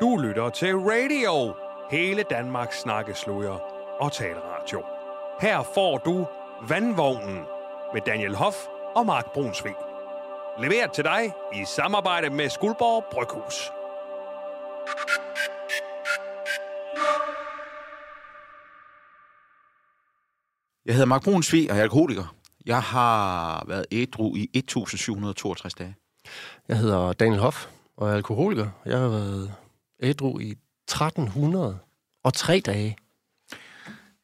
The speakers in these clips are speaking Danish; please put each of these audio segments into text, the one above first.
Du lytter til Radio. Hele Danmarks snakkesludder og taleradio. Her får du Vandvognen med Daniel Hoff og Mark Brunsvig. Leveret til dig i samarbejde med Skuldborg Bryghus. Jeg hedder Mark Brunsvig, og jeg er alkoholiker. Jeg har været ædru i 1762 dage. Jeg hedder Daniel Hoff, og er alkoholiker. Jeg har været ædru i 1303 dage.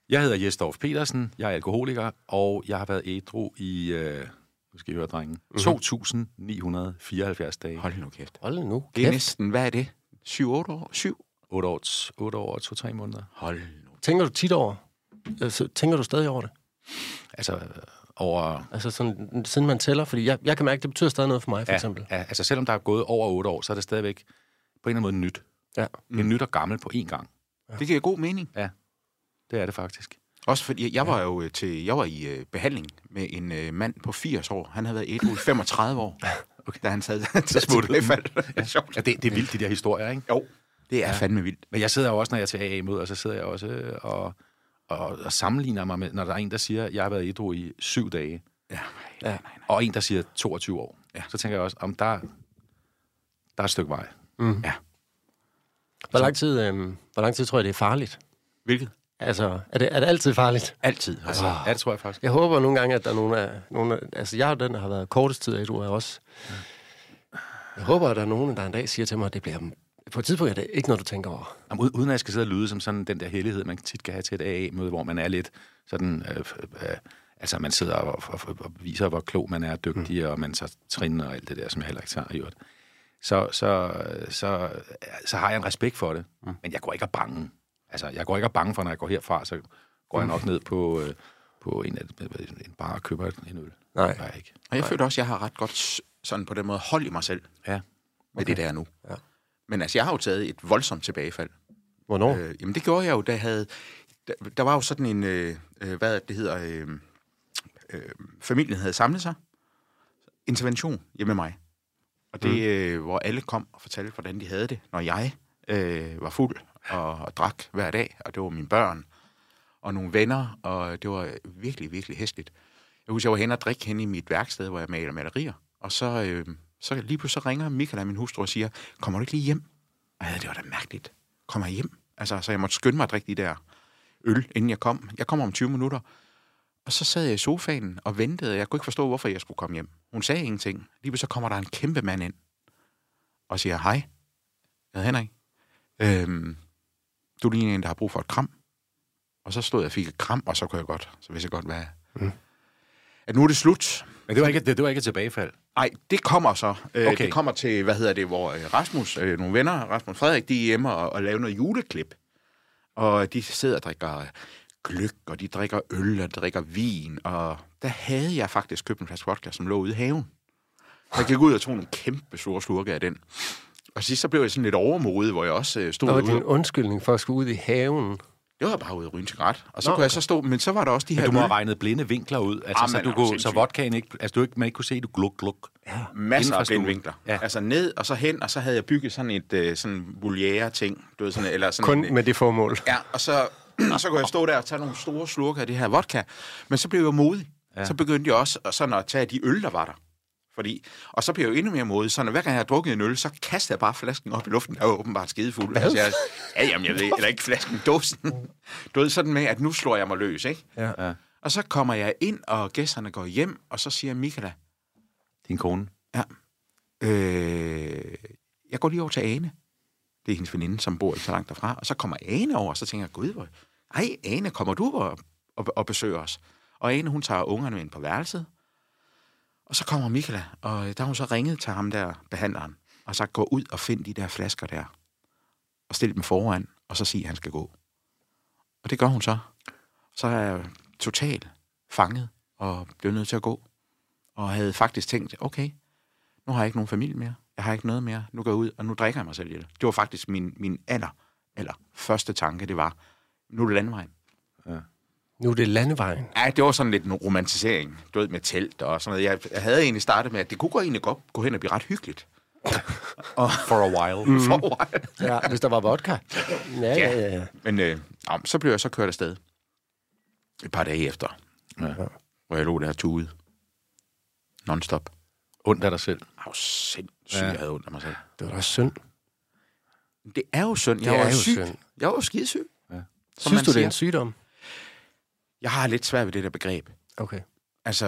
Jeg hedder Jesdorf Petersen, jeg er alkoholiker, og jeg har været ædru i, øh, nu skal I høre, drengen, mm-hmm. 2.974 dage. Hold nu kæft. Hold nu. Det er Kæft. næsten, hvad er det? 7-8 år? 7? 8 år, 8 år og 2-3 måneder. Hold nu. Tænker du tit over? Altså, tænker du stadig over det? Altså, over... Altså sådan, siden man tæller? Fordi jeg, jeg kan mærke, det betyder stadig noget for mig, for Ja, eksempel. ja, altså selvom der er gået over 8 år, så er det stadigvæk på en eller anden måde nyt. Ja. Det er nyt og gammelt på én gang. Det giver god mening. Det er det faktisk. Også fordi, jeg var jo øh, til, jeg var i øh, behandling med en øh, mand på 80 år. Han havde været ædru i 35 år, okay. da han sad til smuttede tilbagefald. Ja. Sjovt. Ja, det, det er vildt, de der historier, ikke? Jo, det er ja. fandme vildt. Men jeg sidder jo også, når jeg er til AA-møder, så sidder jeg også øh, og, og, og sammenligner mig med, når der er en, der siger, at jeg har været ædru i syv dage, Ja. Ja. og en, der siger 22 år. Ja. Så tænker jeg også, om der, der er et stykke vej. Mm. Ja. Hvor, lang tid, øhm, hvor lang tid tror jeg, det er farligt? Hvilket? Altså, er det, er det altid farligt? Altid. Altså. Ja, det tror jeg faktisk. Jeg håber nogle gange, at der er nogen af... Nogle af altså, jeg er den, der har været kortest tid ædru, er også... Jeg håber, at der er nogen, der en dag siger til mig, at det bliver... På et tidspunkt er det ikke noget, du tænker over. Jamen, uden- at jeg skal sidde og lyde som sådan den der hellighed, man tit kan have til et AA-møde, hvor man er lidt sådan... Øh, øh, altså, man sidder og, og, og, og viser, hvor klog man er, dygtig, mm. og man så trin og alt det der, som jeg heller ikke i øvrigt. Så, så, så, så har jeg en respekt for det. Mm. Men jeg går ikke og bange. Altså, jeg går ikke og bange for, når jeg går herfra, så går jeg nok ned på, øh, på en, af- en bar og køber en øl. Nej. Jeg ikke. Og jeg føler også, at jeg har ret godt sådan på den måde hold i mig selv Ja. med det der nu. Ja. Men altså, jeg har jo taget et voldsomt tilbagefald. Hvornår? Øh, jamen, det gjorde jeg jo, da jeg havde... Der, der var jo sådan en... Øh, øh, hvad det hedder... Øh, øh, familien havde samlet sig. Intervention hjemme med mig. Og det, øh, hvor alle kom og fortalte, hvordan de havde det, når jeg øh, var fuld og, og drak hver dag. Og det var mine børn og nogle venner, og det var virkelig, virkelig hæsligt. Jeg husker, jeg var hen og drikke hen i mit værksted, hvor jeg maler malerier. Og så, øh, så lige pludselig så ringer Michael, min hustru, og siger, kommer du ikke lige hjem? Og jeg, det var da mærkeligt. Kommer jeg hjem? Altså, så jeg måtte skynde mig at drikke de der øl, inden jeg kom. Jeg kommer om 20 minutter. Og så sad jeg i sofaen og ventede. Jeg kunne ikke forstå, hvorfor jeg skulle komme hjem. Hun sagde ingenting. Lige så kommer der en kæmpe mand ind og siger, hej, jeg hedder Henrik. Øhm, du ligner en, der har brug for et kram. Og så stod jeg og fik et kram, og så kunne jeg godt, så vidste jeg godt, hvad... Mm. At nu er det slut. Men det var ikke, det, det var ikke et tilbagefald. Nej, det kommer så. Øh, Okay. Det kommer til, hvad hedder det, hvor øh, Rasmus, øh, nogle venner, Rasmus Frederik, de er hjemme og, og laver noget juleklip. Og de sidder og drikker gløk, og de drikker øl, og de drikker vin. Og der havde jeg faktisk købt en flaske vodka, som lå ude i haven. Så jeg gik ud og tog nogle kæmpe store slurke af den. Og sidst så blev jeg sådan lidt overmodig, hvor jeg også stod var ude. din undskyldning for at skulle ud i haven? Det var bare ude at ryge en cigaret. Og så Nå, kunne jeg så stå, men så var der også de her Men du må have regnet blinde vinkler ud. Altså, Ah, så, du kunne, så vodkaen ikke... Altså, du ikke, man ikke kunne se, du gluk, gluk. Ja. masser af stuen. blindvinkler. Ja. Altså ned og så hen, og så havde jeg bygget sådan et øh, sådan voliere ting, du ved sådan eller sådan Kun en, med det formål. Ja, og så og så kunne jeg stå der og tage nogle store slurker af det her vodka. Men så blev jeg modig. Ja. Så begyndte jeg også at- sådan at tage de øl, der var der. Fordi, og så blev jeg jo endnu mere modig. Så når hver gang jeg har drukket en øl, så kaster jeg bare flasken op i luften. Jeg er jo åbenbart skidefuld. Altså, jeg, ja, jamen, jeg ved, eller ikke flasken, dåsen. Du ved, sådan med, at nu slår jeg mig løs, ikke? Ja. Ja. Og så kommer jeg ind, og gæsterne går hjem, og så siger Michaela, Din kone. Ja. Øh, jeg går lige over til Ane. Det er hendes veninde, som bor ikke så langt derfra. Og så kommer Ane over, og så tænker jeg, gud, hvor... Ej, Ane, kommer du og, og, og besøger os? Og Ane, hun tager ungerne ind på værelset. Og så kommer Michaela, og øh, der har hun så ringet til ham der, behandleren, og sagt, gå ud og find de der flasker der. Og stil dem foran, og så sig, at han skal gå. Og det gør hun så. Så er jeg totalt fanget, og blev nødt til at gå. Og havde faktisk tænkt, okay, nu har jeg ikke nogen familie mere. Jeg har ikke noget mere. Nu går jeg ud, og nu drikker jeg mig selv ihjel. Det var faktisk min, min aller, eller første tanke, det var, nu er det landvejen. Nu er det landevejen. Ja, det var sådan lidt en romantisering, du ved, med telt og sådan noget. Jeg, jeg havde egentlig startet med, at det kunne gå egentlig godt gå hen og blive ret hyggeligt. For a while. Mm. for a while. Ja, hvis der var vodka. Ja, ja, ja. ja. Men øh, om, så blev jeg så kørt afsted. Et par dage efter, Ja. hvor jeg lå der tude. Non-stop. Ondt af dig selv. Jeg var sindssygt, Ja. ja. jeg havde ondt af mig selv. Det var da synd. Det er jo synd. Jeg Det var er syg. synd. Jeg var skidesyg. Ja. Synes man du, det er siger. en sygdom? Jeg har lidt svært ved det der begreb. Okay. Altså,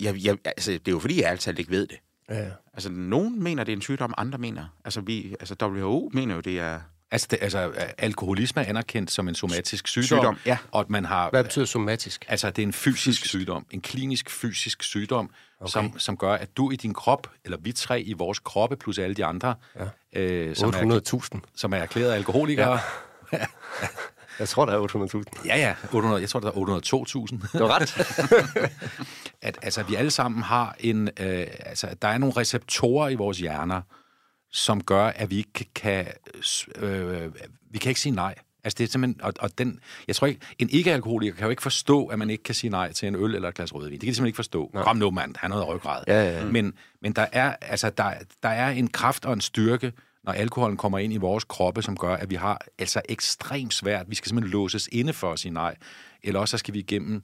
jeg, jeg, altså det er jo fordi, jeg altid ikke ved det. Ja, ja. Altså, nogen mener, det er en sygdom, andre mener. Altså, vi, altså WHO mener jo, det er... Altså, det, altså, alkoholisme er anerkendt som en somatisk sygdom, Sygdom, ja. og at man har... Hvad betyder somatisk? Altså, det er en fysisk sygdom. En klinisk fysisk sygdom, okay. som, som gør, at du i din krop, eller vi tre i vores kroppe, plus alle de andre, Ja. øh, som, er, 800.000. som er erklærede alkoholikere. Ja, Jeg tror, der er 800.000. ja, ja 800, jeg tror, der er 802.000. Det var ret. at altså, vi alle sammen har en... Øh, altså, der er nogle receptorer i vores hjerner, som gør, at vi ikke kan... Øh, vi kan ikke sige nej. Altså, det er simpelthen... Og, og den, jeg tror ikke... En ikke-alkoholiker kan jo ikke forstå, at man ikke kan sige nej til en øl eller et glas rødvin. Det kan de simpelthen ikke forstå. Nej. Kom nu, mand. Han har noget ryggrad. Ja, ja, ja. Men, men der, er, altså, der, der er en kraft og en styrke, når alkoholen kommer ind i vores kroppe, som gør, at vi har altså ekstremt svært. Vi skal simpelthen låses inde for at sige nej. Eller også så skal vi igennem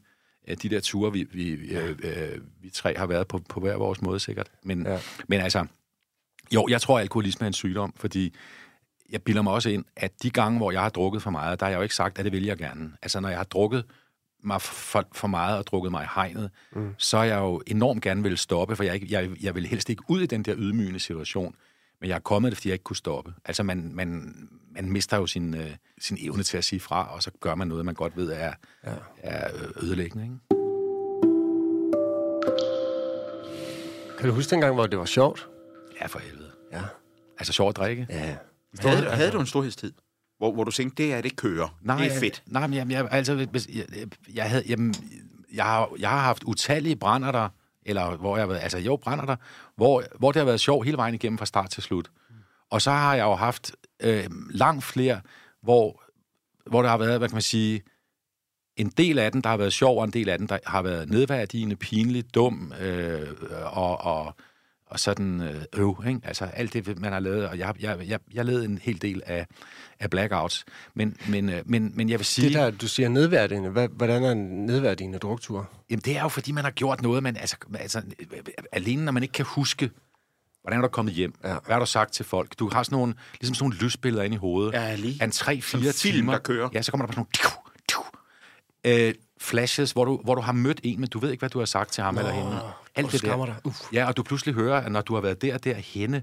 øh, de der ture, vi, vi, øh, øh, vi tre har været på, på hver vores måde sikkert. Men, Ja. ja. men altså, jo, jeg tror, at alkoholisme er en sygdom, fordi jeg bilder mig også ind, at de gange, hvor jeg har drukket for meget, der har jeg jo ikke sagt, at det vil jeg gerne. Altså, når jeg har drukket mig for, for meget og drukket mig i hegnet, mm. så er jeg jo enormt gerne vil stoppe, for jeg, ikke, jeg, jeg vil helst ikke ud i den der ydmygende situation. Men jeg er kommet det, fordi jeg ikke kunne stoppe. Altså, man, man, man mister jo sin, øh, sin evne til at sige fra, og så gør man noget, man godt ved er, ja. er ødelæggende. Ikke? Kan du huske dengang, hvor det var sjovt? Ja, for helvede. Ja. Altså, sjov at drikke. Ja. Havde, havde du en storhedstid, hvor, hvor du tænkte, det er det kører? Nej, det er fedt. Nej, men jeg, jeg, altså, jeg, jeg, havde, jamen, jeg, har, jeg har haft utallige brænder der, eller hvor jeg har været, altså jo, brænder der, hvor, hvor det har været sjov hele vejen igennem fra start til slut. Og så har jeg jo haft øh, langt flere, hvor, hvor der har været, hvad kan man sige, en del af den, der har været sjov, og en del af den, der har været nedværdigende, pinlig, dum, øh, og, og, og sådan øh, øv, ikke? Altså alt det, man har lavet, og jeg, jeg, jeg, jeg lavede en hel del af, af blackouts. Men, men, øh, men, men jeg vil sige... Det der, du siger nedværdigende. Hvad, hvordan er en nedværdigende druktur? Jamen, det er jo, fordi man har gjort noget, men altså, altså alene når man ikke kan huske, hvordan er du kommet hjem? Ja. Hvad har du sagt til folk? Du har sådan nogle, ligesom sådan nogle lysbilleder inde i hovedet. Ja, lige. Af en 3-4 Sådan film, timer. der kører. Ja, så kommer der bare sådan nogle... Tiu, tiu, øh, flashes, hvor du, hvor du har mødt en, men du ved ikke, hvad du har sagt til ham Nå, eller hende. Alt du det der. dig. Uff. Ja, og du pludselig hører, at når du har været der og der henne,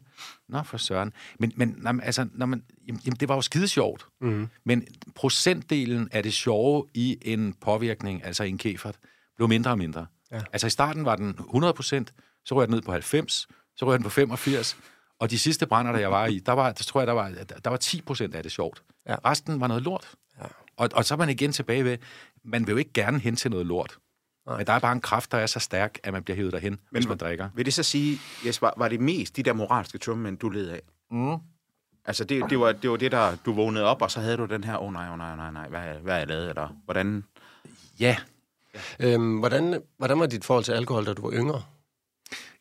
nå for søren. Men, men når altså, når man, jamen, det var jo skide sjovt. Mm. Men procentdelen af det sjove i en påvirkning, altså i en kæfert, blev mindre og mindre. Ja. Altså i starten var den 100 procent, så røg den ned på 90, så røg den på 85, og de sidste brænder, der jeg var i, der var, der tror jeg, der var, der var 10 procent af det sjovt. Ja. Resten var noget lort. Ja. Og, og så er man igen tilbage ved, man vil jo ikke gerne hen til noget lort. Nej. Men der er bare en kraft, der er så stærk, at man bliver hævet derhen, Men, hvis man drikker. Vil det så sige, Jesper, var det mest de der moralske tømmermænd, du led af? Mm. Altså, det, det, var, det var det, der du vågnede op, og så havde du den her, åh oh, nej, åh oh, nej, oh, nej, nej, hvad, hvad er jeg lavet, eller hvordan? Ja, Øhm, hvordan, hvordan var dit forhold til alkohol, da du var yngre?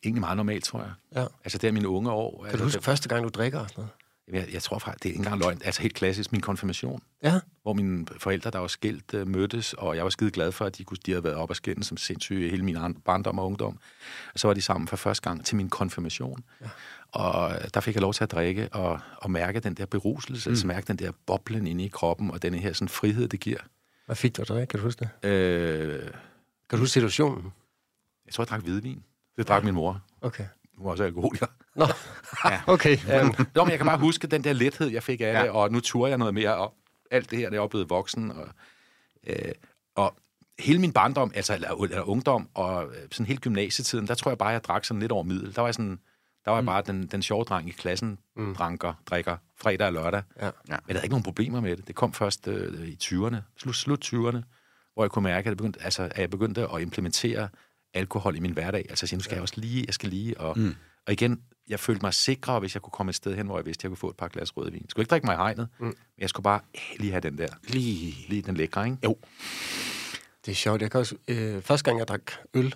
egentlig meget normalt, tror jeg. Ja. Altså, det er mine unge år. Kan altså, du huske det, første gang, du drikker og sådan noget? Jeg, jeg tror faktisk, det er ikke engang løgn. Altså, helt klassisk, min konfirmation. Ja. hvor mine forældre, der var skilt, øh, mødtes, og jeg var skide glad for, at de, kunne, de havde været op og skændes som sindssyge hele min barndom og ungdom. Og så var de sammen for første gang til min konfirmation. Ja. Og øh, der fik jeg lov til at drikke og, og mærke den der beruselse, mm. altså mærke den der boblen inde i kroppen, og den her sådan frihed, det giver. Hvad fik du at drikke? Kan du huske det? Øh, Kan du huske situationen? jeg tror, jeg drak hvidvin. Det drak min mor. Okay. Hun var også alkoholiker. Nå, Ja. okay. Ja. Nå, men jeg kan bare huske den der lethed, jeg fik af Ja. det, og nu turde jeg noget mere, og alt det her, det er blevet voksen, og, øh, og hele min barndom, altså eller, eller ungdom, og øh, sådan hele gymnasietiden, der tror jeg bare, jeg drak sådan lidt over middel. Der var jeg sådan, der var jeg bare den, den sjove dreng i klassen, mm. dranker, drikker, fredag og lørdag. Ja. Men jeg havde ikke nogen problemer med det. Det kom først øh, i 20'erne, slut, slut 20'erne, hvor jeg kunne mærke, at jeg begyndte, altså, at jeg begyndte at implementere alkohol i min hverdag. Altså, jeg siger, nu skal jeg også lige, jeg skal lige, og, mm. og igen, jeg følte mig sikrere, hvis jeg kunne komme et sted hen, hvor jeg vidste, at jeg kunne få et par glas rødvin. Jeg skulle ikke drikke mig i hegnet, mm. men jeg skulle bare lige have den der, Lige. lige den lækre, ikke? Jo. Det er sjovt. Jeg kan også, øh, første gang, jeg drak øl,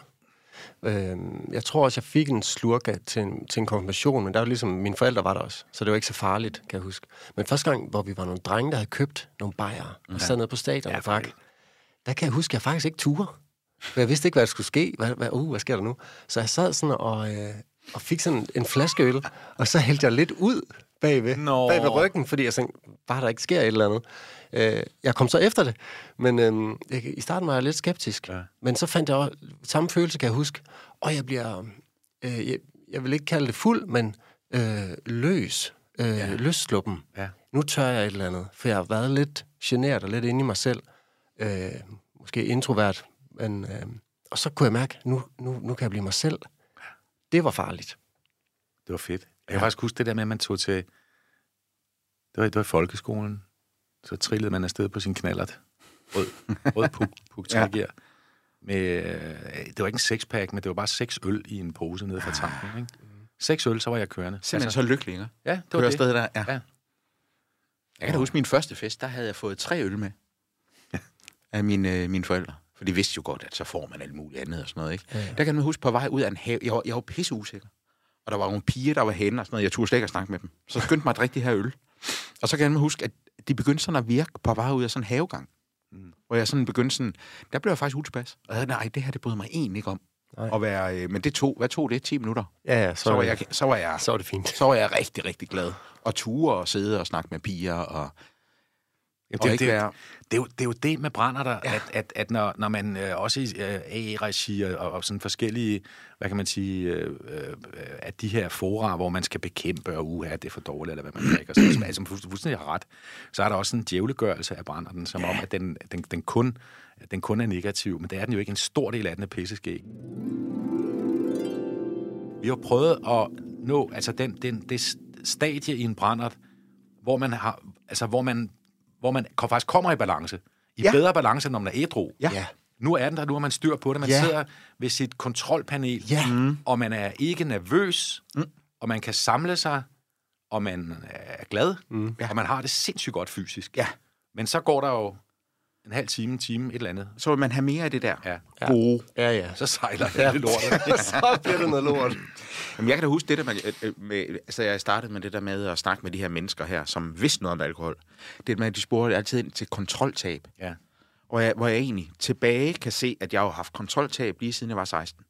Øh, jeg tror også, jeg fik en slurk af- til en, til en konfirmation, men der var ligesom, mine forældre var der også, så det var ikke så farligt, kan jeg huske. Men første gang, hvor vi var nogle drenge, der havde købt nogle bajere, og sad nede på stadion Ja, og drak, der kan jeg huske, at jeg faktisk ikke turde. For jeg vidste ikke, hvad der skulle ske. Hvad, hvad, uh, hvad sker der nu? Så jeg sad sådan og, øh, og fik sådan en flaske øl, og så hældte jeg lidt ud bagved, Nå. bagved ryggen, fordi jeg tænkte, bare der ikke sker et eller andet. Øh, jeg kom så efter det, men øh, jeg, i starten var jeg lidt skeptisk. Ja. Men så fandt jeg også, samme følelse, kan jeg huske, og jeg bliver, øh, jeg, jeg vil ikke kalde det fuld, men øh, løs, øh, ja. løssluppen. Ja. Nu tør jeg et eller andet, for jeg har været lidt generet og lidt inde i mig selv. Øh, måske introvert, men... Øh, og så kunne jeg mærke, nu, nu, nu kan jeg blive mig selv. Det var farligt. Det var fedt. Jeg kan faktisk huske det der med, at man tog til... Det var, det var i folkeskolen. Så trillede man afsted på sin knallert. Rød, rød puk, puk ja. med, øh, Det var ikke en sexpack, men det var bare seks øl i en pose nede fra tanken. Ikke? Seks øl, så var jeg kørende. Simpelthen så lykkelig, ikke? Ja, det var Kører det. afsted der, ja. Ja. Jeg kan da huske min første fest, der havde jeg fået tre øl med af mine, øh, mine forældre. For de vidste jo godt, at så får man alt muligt andet og sådan noget, ikke? Ja, ja. Der kan man huske på vej ud af en have. Jeg var, jeg var pisse usikker. Og der var nogle piger, der var henne og sådan noget. Jeg turde slet ikke at snakke med dem. Så skyndte mig at drikke de her øl. Og så kan man huske, at de begyndte sådan at virke på vej ud af sådan en havegang. Mm. Hvor jeg sådan begyndte sådan... Der blev jeg faktisk utilpas. Og jeg havde, nej, det her, det bryder mig egentlig ikke om. Nej. At være, øh, men det tog, hvad tog det? 10 minutter? Ja, ja, så, Så var jeg, så var jeg, så var det fint. så var jeg rigtig, rigtig glad. Og ture og sidde og snakke med piger og... Ja, Og det, ikke det, være- det, er jo, det er jo det med brænder der, ja. at, at, at når, når man øh, også i øh, AA-regi og, og sådan forskellige, hvad kan man sige, øh, øh, at de her fora, hvor man skal bekæmpe, og uha, det er for dårligt, eller hvad man drikker, så, altså fuldstændig har ret, så er der også en djævlegørelse af brænderen, som ja. om, at den, den, den, kun, den kun er negativ, men det er den jo ikke. En stor del af den er pisseskæg. Vi har prøvet at nå altså den, den, det stadie i en brændert, hvor man har, altså hvor man, hvor man faktisk kommer i balance. I ja. Bedre balance, end når man er ædru. Ja. Ja. Nu er den der, nu har man styr på det. Man Ja. sidder ved sit kontrolpanel, Ja. mm. og man er ikke nervøs, mm. og man kan samle sig, og man er glad, mm. og man har det sindssygt godt fysisk. Ja. Men så går der jo en halv time, en time, et eller andet. Så vil man have mere af det der Ja. gode. Ja, ja. Så sejler ja. det lort. så bliver det noget lort. Jamen, jeg kan da huske det der med, øh, med, altså jeg startede med det der med at snakke med de her mennesker her, som vidste noget om alkohol. Det med, at de spurgte altid ind til kontroltab. ja. Hvor jeg, hvor jeg egentlig tilbage kan se, at jeg har haft kontroltab lige siden jeg var 16.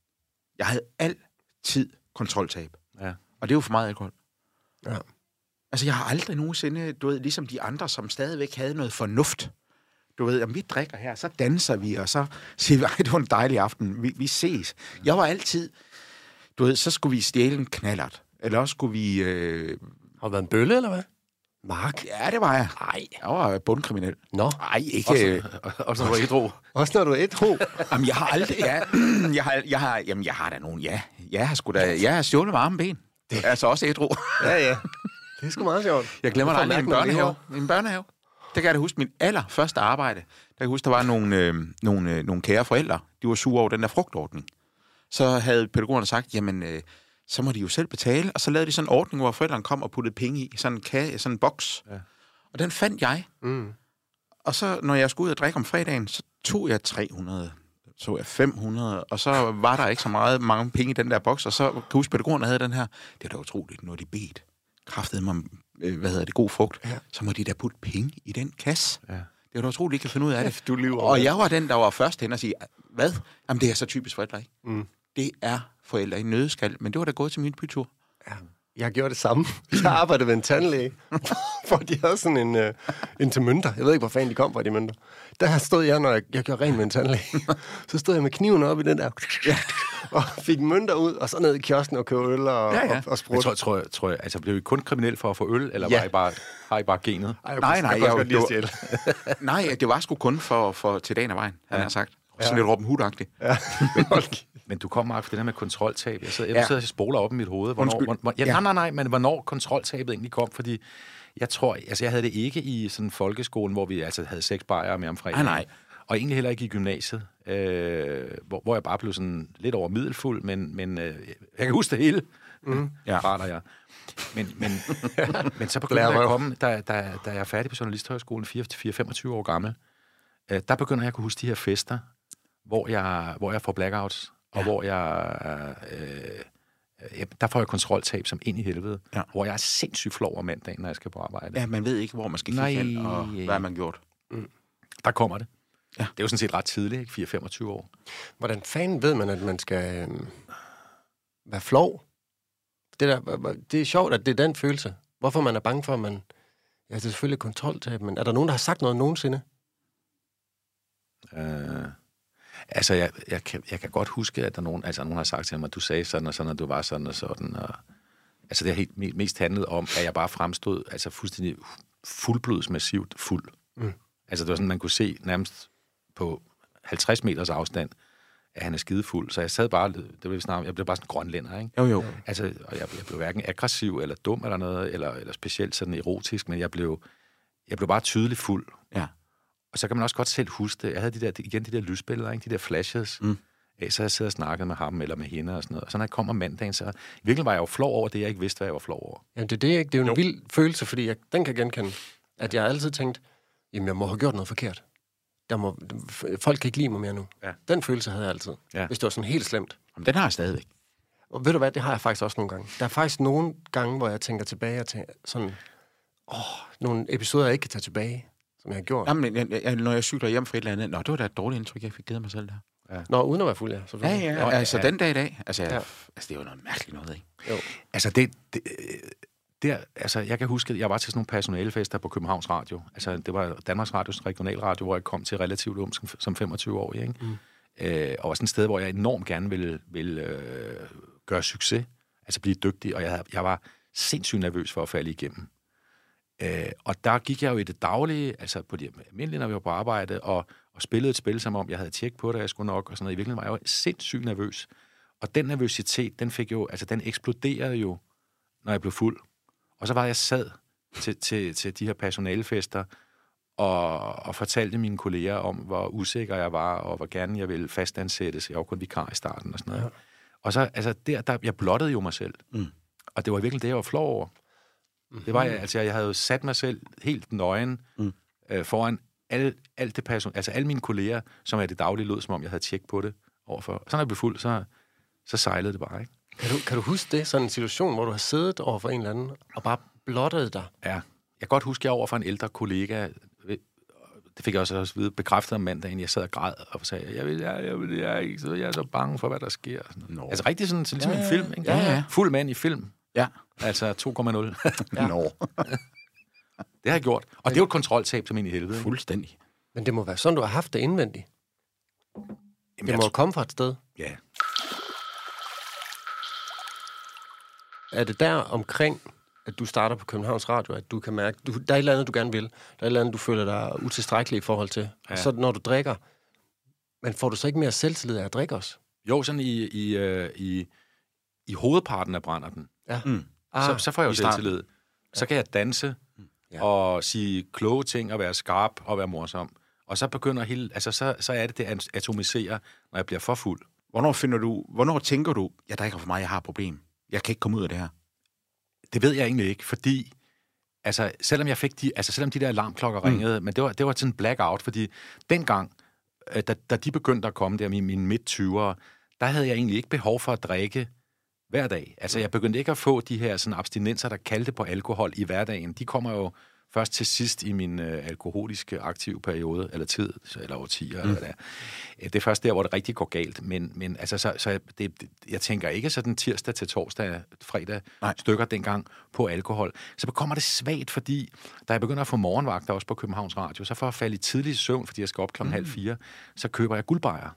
Jeg havde altid kontroltab. Ja. Og det er jo for meget alkohol. Ja. Altså, jeg har aldrig nogensinde, du ved, ligesom de andre, som stadigvæk havde noget fornuft. Du ved, om vi drikker her, så danser vi, og så siger vi, "Ej, det var en dejlig aften, vi, vi ses. Jeg var altid, du ved, så skulle vi stjæle en knallert. Eller også skulle vi, øh, Har du været en bølle, eller hvad? Mark? ja, det var jeg. Nej. Jeg var bundkriminel. Nå. Nej, ikke... øh, Også, også når du er ædru. Også når du er et ho. Jamen, jeg har aldrig... Ja, jeg har, jeg har, jamen, jeg har da nogen, ja. Jeg har sgu da... Jeg har stjålet med arme ben. Det er altså også ædru. Ja, ja. Det er sgu meget sjovt. Jeg glemmer aldrig noget børnehave. Min børnehave. Der kan jeg da huske min allerførste arbejde. Der kan jeg huske, der var nogle, øh, nogle, øh, nogle kære forældre. De var sure over den der frugtordning. Så havde pædagogerne sagt, jamen, øh, så må de jo selv betale. Og så lavede de sådan en ordning, hvor forældrene kom og puttede penge i. Sådan en, ka- sådan en boks. Ja. Og den fandt jeg. Mm. Og så, når jeg skulle ud og drikke om fredagen, så tog jeg 300, så tog jeg 500, og så var der ikke så meget mange penge i den der boks, og så kan huske, pædagogerne havde den her. Det er da utroligt, når de bedt kraftede mig, øh, hvad hedder det, god frugt, ja. så må de da putte penge i den kasse. Ja. Det er da utroligt, de kan finde ud af det. Du lyver. Og jeg var den, der var først hen og sige, hvad? Jamen, det er så typisk forældre, ikke? Mm. Det er forældre i nødskal, men det var da gået til min bytur. Jeg gjorde det samme. Jeg arbejdede ved en tandlæge, hvor de havde sådan en, uh, en til mønter. Jeg ved ikke, hvor fanden de kom fra, de mønter. Der stod jeg, når jeg, jeg gjorde rent med en tandlæge. Så stod jeg med kniven op i den der, og fik mønter ud, og så ned i kiosken og købte øl og, Ja, ja. og, og Jeg sprut. tror, tror, tror jeg, altså blev I kun kriminel for at få øl, eller Ja. var I bare, har I bare genet? Ej, jeg Nej, nej, jeg jeg- at det stjæle. Nej, det var sgu kun for, for til dagen af vejen, han har sagt. Sådan lidt Robin Hood-agtigt. Men du kom, Mark, for det der med kontroltab. Jeg sidder, jeg Ja. sidder og spoler op i mit hoved. Hvornår, Undskyld. hvor, hvor, ja, Ja. Nej, nej, nej, men hvornår kontroltabet egentlig kom, fordi jeg tror, altså jeg havde det ikke i sådan en folkeskolen, hvor vi altså havde seks bajere med om fredagen. Nej, nej. Og egentlig heller ikke i gymnasiet, øh, hvor, hvor jeg bare blev sådan lidt over middelfuld, men, men øh, jeg kan huske det hele. Mm. Ja. Barter jeg. Men, men, men så begynder jeg at komme, da, da, da jeg er færdig på Journalisthøjskolen, 4-25 år gammel, øh, der begynder jeg at kunne huske de her fester, hvor jeg, hvor jeg får blackouts, og hvor jeg... Øh, der får jeg kontroltab som ind i helvede, Ja. hvor jeg er sindssygt flov om mandagen, når jeg skal på arbejde. Ja, man ved ikke, hvor man skal kigge hen, og hvad har man gjort. Der kommer det. Ja. Det er jo sådan set ret tidligt, ikke? 4-25 år. Hvordan fanden ved man, at man skal øh, være flov? Det, der, det er sjovt, at det er den følelse. Hvorfor man er bange for, at man... Ja, det er selvfølgelig kontroltab, men er der nogen, der har sagt noget nogensinde? Øh, altså, jeg, jeg, kan, jeg kan godt huske, at der nogen, altså, nogen har sagt til mig, at du sagde sådan og sådan, og du var sådan og sådan. Og, altså, det har helt me- mest handlet om, at jeg bare fremstod altså, fuldstændig fuldblods massivt fuld. Mm. Altså, det var sådan, man kunne se nærmest på 50 meters afstand, at han er skidefuld. Så jeg sad bare, det vil snart, jeg blev bare sådan en grønlænder, ikke? Jo, jo. Altså, og jeg, jeg blev hverken aggressiv eller dum eller noget, eller, eller specielt sådan erotisk, men jeg blev, jeg blev bare tydeligt fuld. Ja. Og så kan man også godt selv huske det. Jeg havde de der, igen de der lysbilleder, ikke? de der flashes. Mm. Af, så jeg sidder og snakket med ham eller med hende og sådan noget. Og så når jeg kommer mandagen, så virkelig var jeg jo flov over det, jeg ikke vidste, hvad jeg var flov over. Jamen, det er det, ikke? Det er jo en jo. vild følelse, fordi jeg, den kan genkende. At jeg har altid tænkt, jamen, jeg må have gjort noget forkert. Der må, folk kan ikke lide mig mere nu. Ja. Den følelse havde jeg altid. Ja. Hvis det var sådan helt slemt. Jamen, den har jeg stadigvæk. Og ved du hvad, det har jeg faktisk også nogle gange. Der er faktisk nogle gange, hvor jeg tænker tilbage og tænker sådan, åh, nogle episoder, jeg ikke kan tage tilbage, som jeg har gjort. Jamen, jeg, jeg, når jeg cykler hjem fra et eller andet, nå, det var da et dårligt indtryk, jeg fik givet mig selv der. Nå, uden at være fuld, ja. Ja, ja, og, altså den dag i dag. Altså, ja. Ja. altså, det er jo noget mærkeligt noget, ikke? Jo. Altså, det, det, øh, der, altså, jeg kan huske, at jeg var til sådan nogle personalefester på Københavns Radio. Altså, det var Danmarks Radios regionalradio, hvor jeg kom til relativt ung som, som 25 år, ikke? Mm. Øh, og var sådan et sted, hvor jeg enormt gerne ville, ville øh, gøre succes, altså blive dygtig, og jeg, jeg var sindssygt nervøs for at falde igennem. Øh, og der gik jeg jo i det daglige, altså på de almindelige, når vi var på arbejde, og, og spillede et spil, som om jeg havde tjek på det, jeg skulle nok, og sådan noget. I virkeligheden var jeg jo sindssygt nervøs. Og den nervøsitet, den fik jo, altså den eksploderede jo, når jeg blev fuld. Og så var jeg sad til, til, til de her personalefester, og, og fortalte mine kolleger om, hvor usikker jeg var, og hvor gerne jeg ville fastansættes. Jeg var kun vikar i starten og sådan noget. Ja. Og så, altså, der, der, jeg blottede jo mig selv. Mm. Og det var virkelig det, jeg var flov over. Mm-hmm. Det var jeg, altså, jeg havde jo sat mig selv helt nøgen mm. øh, foran al, alt det person, altså alle mine kolleger, som jeg det daglige lød, som om jeg havde tjek på det overfor. Og så når jeg blev fuld, så, så sejlede det bare, ikke? Kan, du, kan du huske det? Sådan en situation, hvor du har siddet over for en eller anden, og bare blottet dig? Ja. Jeg kan godt huske, at jeg over for en ældre kollega, det fik jeg også, også vide, bekræftet om mandagen, jeg sad og græd og sagde, jeg, vil, jeg, jeg, vil, jeg, er, ikke, så jeg er så bange for, hvad der sker. Sådan. Altså rigtig sådan, sådan ligesom Ja, en film, ikke? ja, ja. Fuld mand i film, Ja. altså 2,0. ja. Nå, det har jeg gjort. Og det er jo et kontroltab som ind i helvede. Fuldstændig. Men det må være sådan, du har haft det indvendigt. Jamen, Det må jo komme fra et sted. Ja. Er det der omkring, at du starter på Københavns Radio, at du kan mærke, du, der er et eller andet, du gerne vil. Der er et eller andet, du føler dig utilstrækkelig i forhold til. Ja. Ja. Og så når du drikker, men får du så ikke mere selvtillid af at drikke også? Jo, sådan i, i, øh, i, i hovedparten af brænder den. Ja. Mm. Ah, så, så får jeg jo selvtillid. Så kan jeg danse Ja. ja. og sige kloge ting og være skarp og være morsom. Og så begynder hele, altså så, så er det det at atomisere, når jeg bliver for fuld. Hvornår finder du, hvornår tænker du, jeg drikker for meget, jeg har et problem. Jeg kan ikke komme ud af det her. Det ved jeg egentlig ikke, fordi altså, selvom jeg fik de, altså, selvom de der alarmklokker Mm. ringede, men det var, det var sådan en blackout, fordi dengang, øh, da, da de begyndte at komme der, mine, mine midt-20'ere, der havde jeg egentlig ikke behov for at drikke hver dag. Altså, jeg begyndte ikke at få de her sådan, abstinenser, der kaldte på alkohol i hverdagen. De kommer jo først til sidst i min øh, alkoholiske aktive periode, eller tid, eller årtier, mm. eller hvad det er. Først der, hvor det rigtig går galt. Men, men altså, så, så det, det, jeg tænker ikke sådan tirsdag til torsdag, fredag Nej. stykker dengang på alkohol. Så kommer det svagt, fordi da jeg begynder at få morgenvagter også på Københavns Radio, så for at falde i tidlig søvn, fordi jeg skal op klokken mm. halv fire, så køber jeg guldbejer.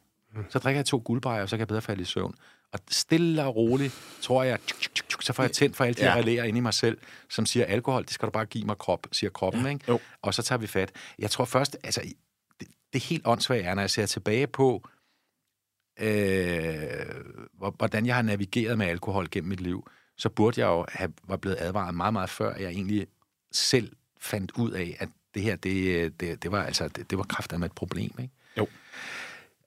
Så drikker jeg to guldbejer, og så kan jeg bedre falde i søvn. Og stille og roligt, tror jeg, tjuk, tjuk, tjuk, så får jeg tændt for alle de Ja. relæer inde i mig selv, som siger, alkohol, det skal du bare give mig krop, siger kroppen, ja. ikke? Jo. Og så tager vi fat. Jeg tror først, altså, det, det helt åndssvagt er, når jeg ser tilbage på, øh, hvor- hvordan jeg har navigeret med alkohol gennem mit liv, så burde jeg jo have var blevet advaret meget, meget før, jeg egentlig selv fandt ud af, at det her, det, det, det var altså, det, det var kraftigt med et problem, ikke? Jo.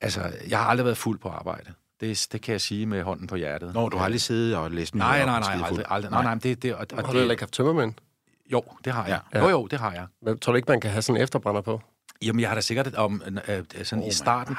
Altså, jeg har aldrig været fuld på arbejde. Det, det kan jeg sige med hånden på hjertet. Når du har aldrig siddet og læst Nej, nyheder nej, og nej, skidefuld. aldrig, aldrig. Nej, nej, men det, det, og, og Har du heller ikke haft tømmermænd? jo, det har jeg. Ja. Jo, jo, det har jeg. Men Tror du ikke, man kan have sådan en efterbrænder på? Jamen, jeg har da sikkert om, øh, sådan oh i starten...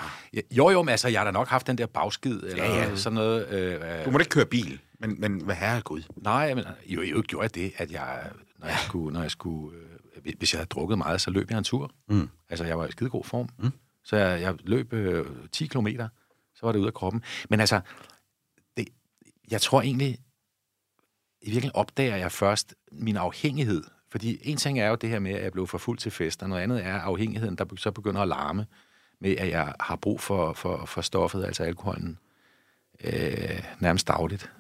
Jo, jo, men altså, jeg har da nok haft den der bagskid, eller ja, ja. sådan noget... Øh, Du må ikke køre bil, men, men hvad herre Gud? Nej, men jo, jo gjorde jeg det, at jeg, når jeg skulle, når jeg skulle øh, hvis jeg havde drukket meget, så løb jeg en tur. Mm. Altså, jeg var i skide god form. Mm. Så jeg, jeg løb øh, 10 kilometer, så var det ud af kroppen. Men altså, det, jeg tror egentlig, i virkeligheden opdager jeg først min afhængighed. Fordi en ting er jo det her med, at jeg blev for fuld til fest, og noget andet er afhængigheden, der så begynder at larme med, at jeg har brug for, for, for stoffet, altså alkoholen, øh, nærmest dagligt.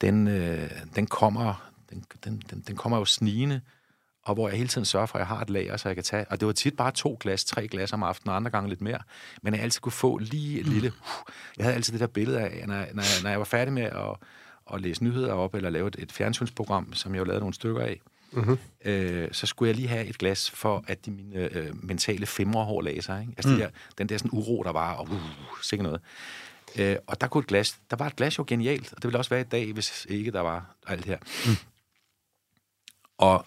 Den, øh, den kommer den, den, den, den kommer jo snigende, og hvor jeg hele tiden sørger for, at jeg har et lager, så jeg kan tage. Og det var tit bare to glas, tre glas om aftenen, og andre gange lidt mere. Men jeg altid kunne få lige et lille... Uh, jeg havde altid det der billede af, når, når, jeg, når jeg var færdig med at, at læse nyheder op, eller lave et, et fjernsynsprogram, som jeg jo lavede nogle stykker af, mm-hmm. øh, så skulle jeg lige have et glas, for at de mine øh, mentale femmerhår lagde sig. Ikke? Altså mm. de der, den der sådan uro, der var, og uh, sikkert noget. Øh, og der kunne et glas, der var et glas jo genialt, og det ville også være i dag, hvis ikke der var alt her. Mm. Og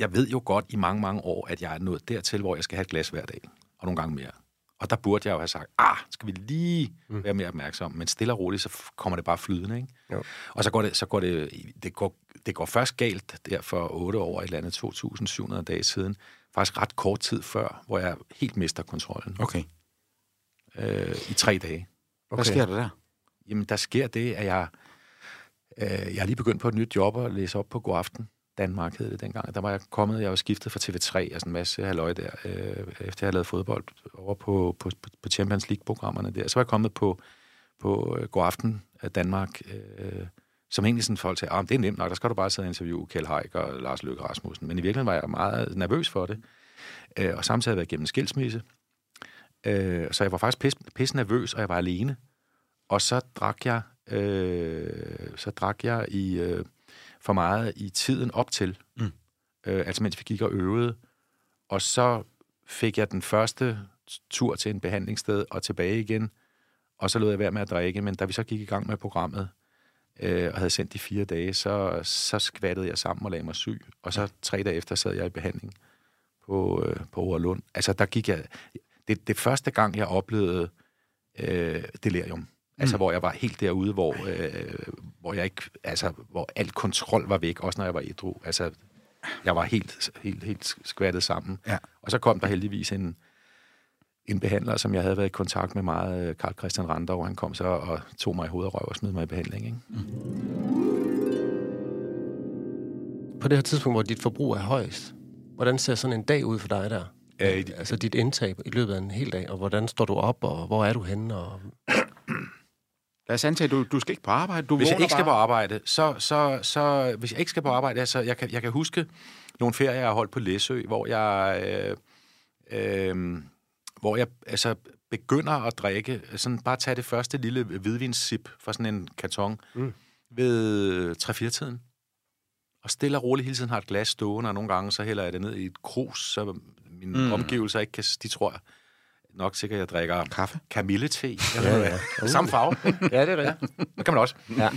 jeg ved jo godt i mange, mange år, at jeg er nået dertil, hvor jeg skal have et glas hver dag, og nogle gange mere. Og der burde jeg jo have sagt, ah, skal vi lige mm. være mere opmærksom. Men stille og roligt, så kommer det bare flydende, ikke? Jo. Og så går det, så går det, det går, det går først galt der for 8 år, et eller andet 2.700 dage siden. Faktisk ret kort tid før, hvor jeg helt mister kontrollen. Okay. Øh, I tre dage. Okay. Hvad sker der der? Jamen, der sker det, at jeg, øh, jeg er lige begyndt på et nyt job og læse op på God Aften. Danmark hed det dengang. Der var jeg kommet, jeg var skiftet fra TV3 og sådan altså en masse halvøje der, øh, efter jeg havde lavet fodbold over på, på, på Champions League-programmerne der. Så var jeg kommet på, på øh, God Aften Danmark, øh, som egentlig sådan folk sagde, ah, det er nemt nok, der skal du bare sidde og interviewe Kjell Haik og Lars Løkke Rasmussen. Men i virkeligheden var jeg meget nervøs for det. Øh, og samtidig havde jeg været gennem skilsmisse. Øh, så jeg var faktisk pisse pis nervøs, og jeg var alene. Og så drak jeg, øh, så drak jeg i... Øh, for meget i tiden op til. Mm. Øh, altså mens vi gik og øvede. Og så fik jeg den første tur til en behandlingssted og tilbage igen. Og så lod jeg være med at drikke. Men da vi så gik i gang med programmet, øh, og havde sendt de fire dage, så, så skvattede jeg sammen og lagde mig syg. Og så tre dage efter sad jeg i behandling på, øh, på Overlund. Altså der gik jeg... Det, det første gang, jeg oplevede øh, delirium. Altså, mm. hvor jeg var helt derude, hvor, øh, hvor jeg ikke, altså, hvor alt kontrol var væk, også når jeg var ædru. Altså, jeg var helt, helt, helt skvattet sammen. Ja. Og så kom der heldigvis en, en behandler, som jeg havde været i kontakt med meget, Karl Christian Randov, han kom så og tog mig i hovedet og røv og smed mig i behandling. Ikke? Mm. På det her tidspunkt, hvor dit forbrug er højst, hvordan ser sådan en dag ud for dig der? Øh, altså dit indtag i løbet af en hel dag, og hvordan står du op, og hvor er du henne? Og... Lad os antage, du, du skal ikke på arbejde. Du hvis jeg ikke bare... skal på arbejde, så, så, så... Hvis jeg ikke skal på arbejde, så jeg kan, jeg kan huske nogle ferier, jeg har holdt på Læsø, hvor jeg... Øh, øh, hvor jeg altså, begynder at drikke, sådan bare tage det første lille hvidvinssip fra sådan en karton mm. ved 3-4-tiden. Og stille og roligt hele tiden har et glas stående, og nogle gange så hælder jeg det ned i et krus, så mine mm. omgivelser ikke kan... De tror, nok sikkert, jeg drikker kaffe. Kamillete. Ja, ja. Uh. Samme farve. ja, det er det. Ja. Det kan man også. Ja.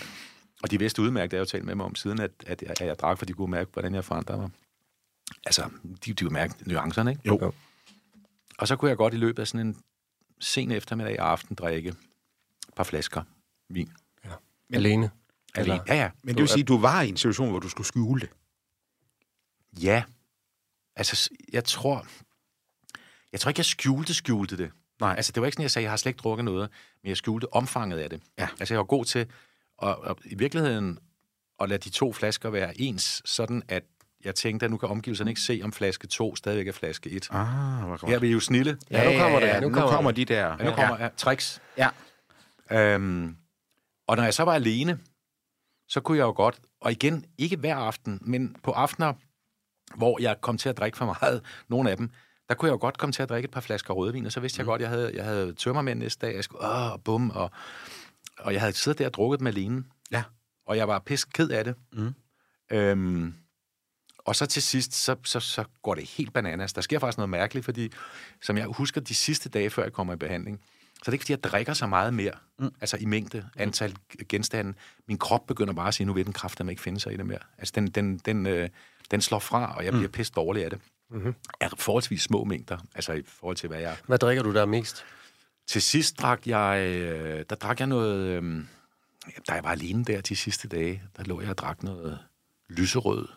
Og de vidste udmærket, det har jo talt med mig om siden, at, at, jeg, at jeg drak, for de kunne mærke, hvordan jeg forandrede mig. Altså, de, de kunne mærke nuancerne, ikke? Jo. jo. Og så kunne jeg godt i løbet af sådan en sen eftermiddag og aften drikke et par flasker vin. Ja. Men, Alene? Alene, ja, ja. Men det vil sige, at du var i en situation, hvor du skulle skjule det? Ja. Altså, jeg tror, jeg tror ikke, jeg skjulte, skjulte det. Nej. Altså, det var ikke sådan, jeg sagde, jeg har slet ikke drukket noget, men jeg skjulte omfanget af det. Ja. Altså, jeg var god til at, at, i virkeligheden at lade de to flasker være ens, sådan at jeg tænkte, at nu kan omgivelserne ikke se, om flaske 2 stadigvæk er flaske 1. Ah, hvor godt. Her er vi jo snille. Ja, nu kommer det. Ja, nu, nu kommer, kommer de der. Ja, nu kommer ja. tricks. Ja. Øhm, og når jeg så var alene, så kunne jeg jo godt, og igen, ikke hver aften, men på aftener, hvor jeg kom til at drikke for meget, nogle af dem, der kunne jeg jo godt komme til at drikke et par flasker rødvin, og så vidste mm. jeg godt, jeg havde, jeg havde tømmermænd næste dag, jeg skulle, åh, bum, og, og jeg havde siddet der og drukket dem alene. Ja. Og jeg var pisk ked af det. Mm. Øhm, og så til sidst, så, så, så går det helt bananas. Der sker faktisk noget mærkeligt, fordi som jeg husker de sidste dage, før jeg kommer i behandling, så det er ikke, fordi jeg drikker så meget mere, mm. altså i mængde, antal genstande. Min krop begynder bare at sige, nu vil den kraft, der ikke finde sig i det mere. Altså den, den, den, øh, den slår fra, og jeg bliver mm. pisse dårlig af det. Mm-hmm. Er forholdsvis små mængder, altså i forhold til, hvad jeg... Hvad drikker du der mest? Til sidst drak jeg, øh, der drak jeg noget, øh, da jeg var alene der de sidste dage, der lå jeg og drak noget lyserød,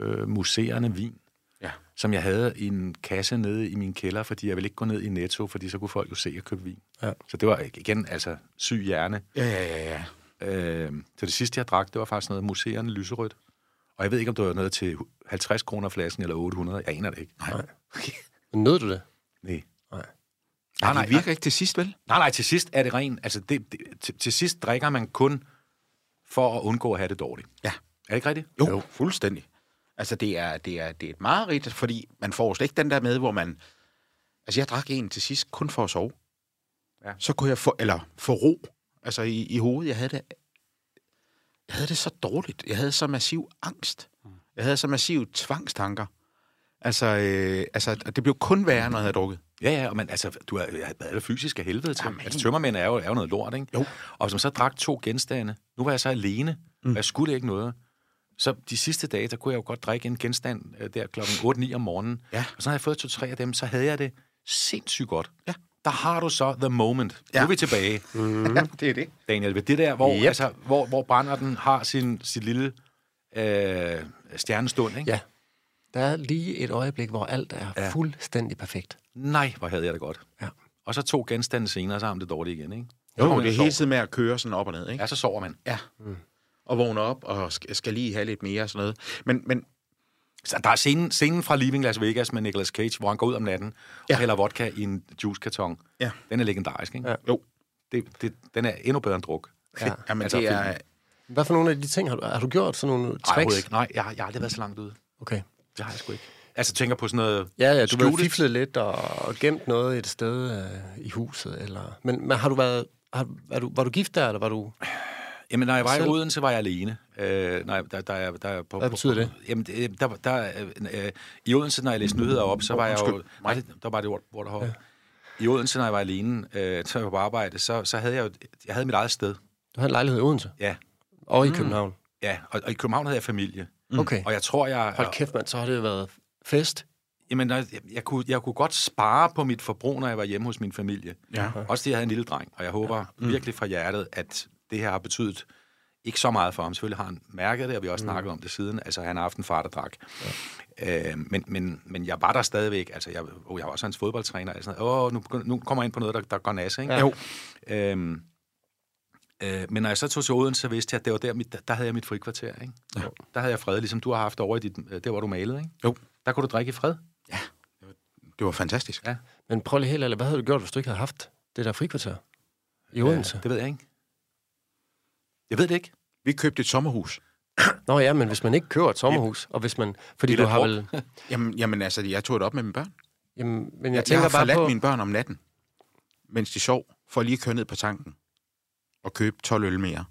øh, museerne vin, Ja. som jeg havde i en kasse nede i min kælder, fordi jeg ville ikke gå ned i Netto, fordi så kunne folk jo se, at jeg købte vin. Ja. Så det var igen, altså, syg hjerne. Ja, ja, ja, ja. Øh, så det sidste, jeg drak, det var faktisk noget museerne lyserødt. Og jeg ved ikke, om det var noget til 50 kroner flasken eller 800. Jeg aner det ikke. Nej. Men nød du det? Nej. Nej. Nej, nej, det virker ikke til sidst, vel? Nej, nej, til sidst er det rent. Altså, det, det, til, til sidst drikker man kun for at undgå at have det dårligt. Ja. Er det ikke rigtigt? Jo, jo. fuldstændig. Altså, det er, det, er, det er et mareridt, fordi man får slet ikke den der med, hvor man... Altså, jeg drak en til sidst kun for at sove. Ja. Så kunne jeg få, eller få ro, altså i, i hovedet. Jeg havde det, jeg havde det så dårligt. Jeg havde så massiv angst. Jeg havde så massiv tvangstanker. Altså, øh, altså, det blev kun værre, når jeg havde drukket. Ja, ja, og man, altså, du er, jeg er fysisk af helvede til. Jamen. altså, tømmermænd er jo, er jo noget lort, ikke? Jo. Og som så drak to genstande. Nu var jeg så alene, mm. og jeg skulle ikke noget. Så de sidste dage, der kunne jeg jo godt drikke en genstand øh, der klokken 8-9 om morgenen. Ja. Og så når jeg fået to-tre af dem, så havde jeg det sindssygt godt. Ja. Der har du så the moment. Ja. Nu er vi tilbage, Mm. Ja, det er det. Daniel. Ved det der, hvor, Yep. altså, hvor, hvor Branderten har sin, sit lille øh, stjernestund, ikke? Ja. Der er lige et øjeblik, hvor alt er Ja. fuldstændig perfekt. Nej, hvor havde jeg det godt. Ja. Og så to genstande senere, så har man det dårligt igen, ikke? Så Jo, man det er hele tiden med at køre sådan op og ned, ikke? Ja, så sover man. Ja. Mm. Og vågne op og skal, skal lige have lidt mere og sådan noget. Men, men Så der er scenen, scenen fra Leaving Las Vegas med Nicolas Cage, hvor han går ud om natten ja. Og hælder vodka i en juicekarton. Ja. Den er legendarisk, ikke? Ja. jo, Det, det, den er endnu bedre end druk. Ja. jamen, Altså, det er... Hvad for nogle af de ting har du, har du gjort? Sådan nogle Nej, tricks? ikke. Nej, jeg, har- jeg har aldrig været så langt ude. Okay. Det har jeg sgu ikke. Altså, tænker på sådan noget... Ja, ja, du har fiflet lidt og, og gemt noget et sted øh, i huset. Eller... Men, men har du været... Har, er du, var du gift der, eller var du... Jamen, når jeg var i Selv? Odense, var jeg alene. Øh, nej, der, der, der, der, på, Hvad betyder det? Jamen, det, der, der, øh, I Odense, når jeg læste nyheder op, så var jeg jo... Nej, det- der var det ord, hvor der ja. I Odense, når jeg var alene, øh, så jeg var på arbejde, så, så havde jeg jo... Jeg havde mit eget sted. Du havde en lejlighed i Odense Ja, og i København. ja. Og, og i København havde jeg familie. Okay. Og jeg tror, jeg... Hold kæft, mand, så har det været fest. Jamen, jeg, jeg, kunne, jeg kunne godt spare på mit forbrug, når jeg var hjemme hos min familie. Ja. Også fordi jeg havde en lille dreng, og jeg håber ja. mm. virkelig fra hjertet, at det her har betydet ikke så meget for ham. Selvfølgelig har han mærket det, og vi har også mm. snakket om det siden. Altså, han har haft en far, der drak. Ja. Øh, men, men, men jeg var der stadigvæk. Altså, jeg, oh, jeg var også hans fodboldtræner. og Sådan, noget. Åh, nu, begynder- nu kommer jeg ind på noget, der, der går nas, ikke? Ja. Jo. Øhm, øh, men når jeg så tog til Odense, så vidste jeg, at det var der, mit, der, havde jeg mit frikvarter, ikke? Ja. Der havde jeg fred, ligesom du har haft over i dit, øh, der, hvor du malede, ikke? Jo. Der kunne du drikke i fred. Det var fantastisk. Ja. Men prøv lige helt ærligt, hvad havde du gjort, hvis du ikke havde haft det der frikvarter i Odense? Øh, det ved jeg ikke. Jeg ved det ikke. Vi købte et sommerhus. Nå ja, men hvis man ikke kører et sommerhus, og hvis man... Fordi Det du har vel... Jamen, jamen altså, jeg tog det op med mine børn. Jamen, men jeg, Jeg, jeg tænker har bare forladt på... mine børn om natten, mens de sov, for lige at køre ned på tanken og købe 12 øl mere.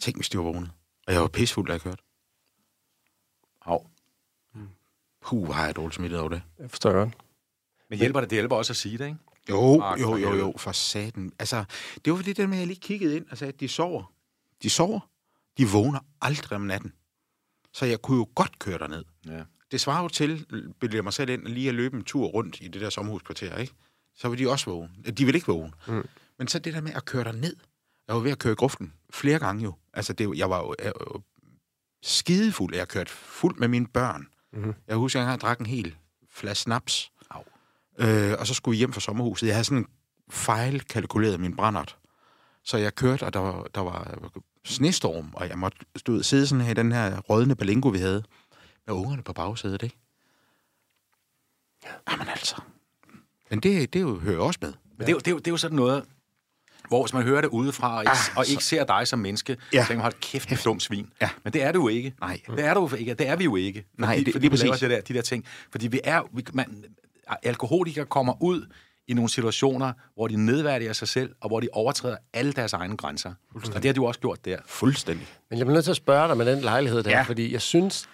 Tænk, hvis de var vågnet. Og jeg var pissfuld, da jeg kørte. Au. Puh, har jeg dårligt smittet over det. Jeg forstår godt. Men hjælper det, det hjælper også at sige det, ikke? Jo, Ah, jo, jo, jo, for satan. Altså, det var fordi det med, at jeg lige kiggede ind og sagde, at de sover. De sover. De vågner aldrig om natten. Så jeg kunne jo godt køre derned. Ja. Det svarer jo til, bilder jeg mig selv ind, lige at løbe en tur rundt i det der sommerhuskvarter, ikke? Så vil de også vågne. De vil ikke vågne. Mm. Men så det der med at køre derned. Jeg var ved at køre i gruften flere gange jo. Altså, det, jeg var jo, jeg, var jo skidefuld. Jeg kørte fuld med mine børn. Mm-hmm. Jeg husker, at jeg engang drak en hel flaske snaps. Øh, og så skulle vi hjem fra sommerhuset. Jeg havde sådan fejlkalkuleret min brændert. Så jeg kørte, og der var, der var snestorm, og jeg måtte stå, sidde sådan her i den her rådne balingo, vi havde, med ungerne på bagsædet, ikke? Jamen altså. Men det, det jo, hører også med. Men det, er jo, det, er jo, det er jo sådan noget, hvor hvis man hører det udefra, og ikke, Ah, og så- ikke ser dig som menneske, ja. Ja. så tænker man, hold kæft, med dum svin. Ja. Men det er du jo ikke. Nej. Det er du jo ikke. Det er vi jo ikke. Fordi, Nej, det- fordi lige vi laver det der, de der ting. Fordi vi er... Vi, man, alkoholikere kommer ud i nogle situationer, hvor de nedværdiger sig selv, og hvor de overtræder alle deres egne grænser. Og det har du også gjort der. Fuldstændig. Men jeg bliver nødt til at spørge dig med den lejlighed der, ja. Fordi jeg synes...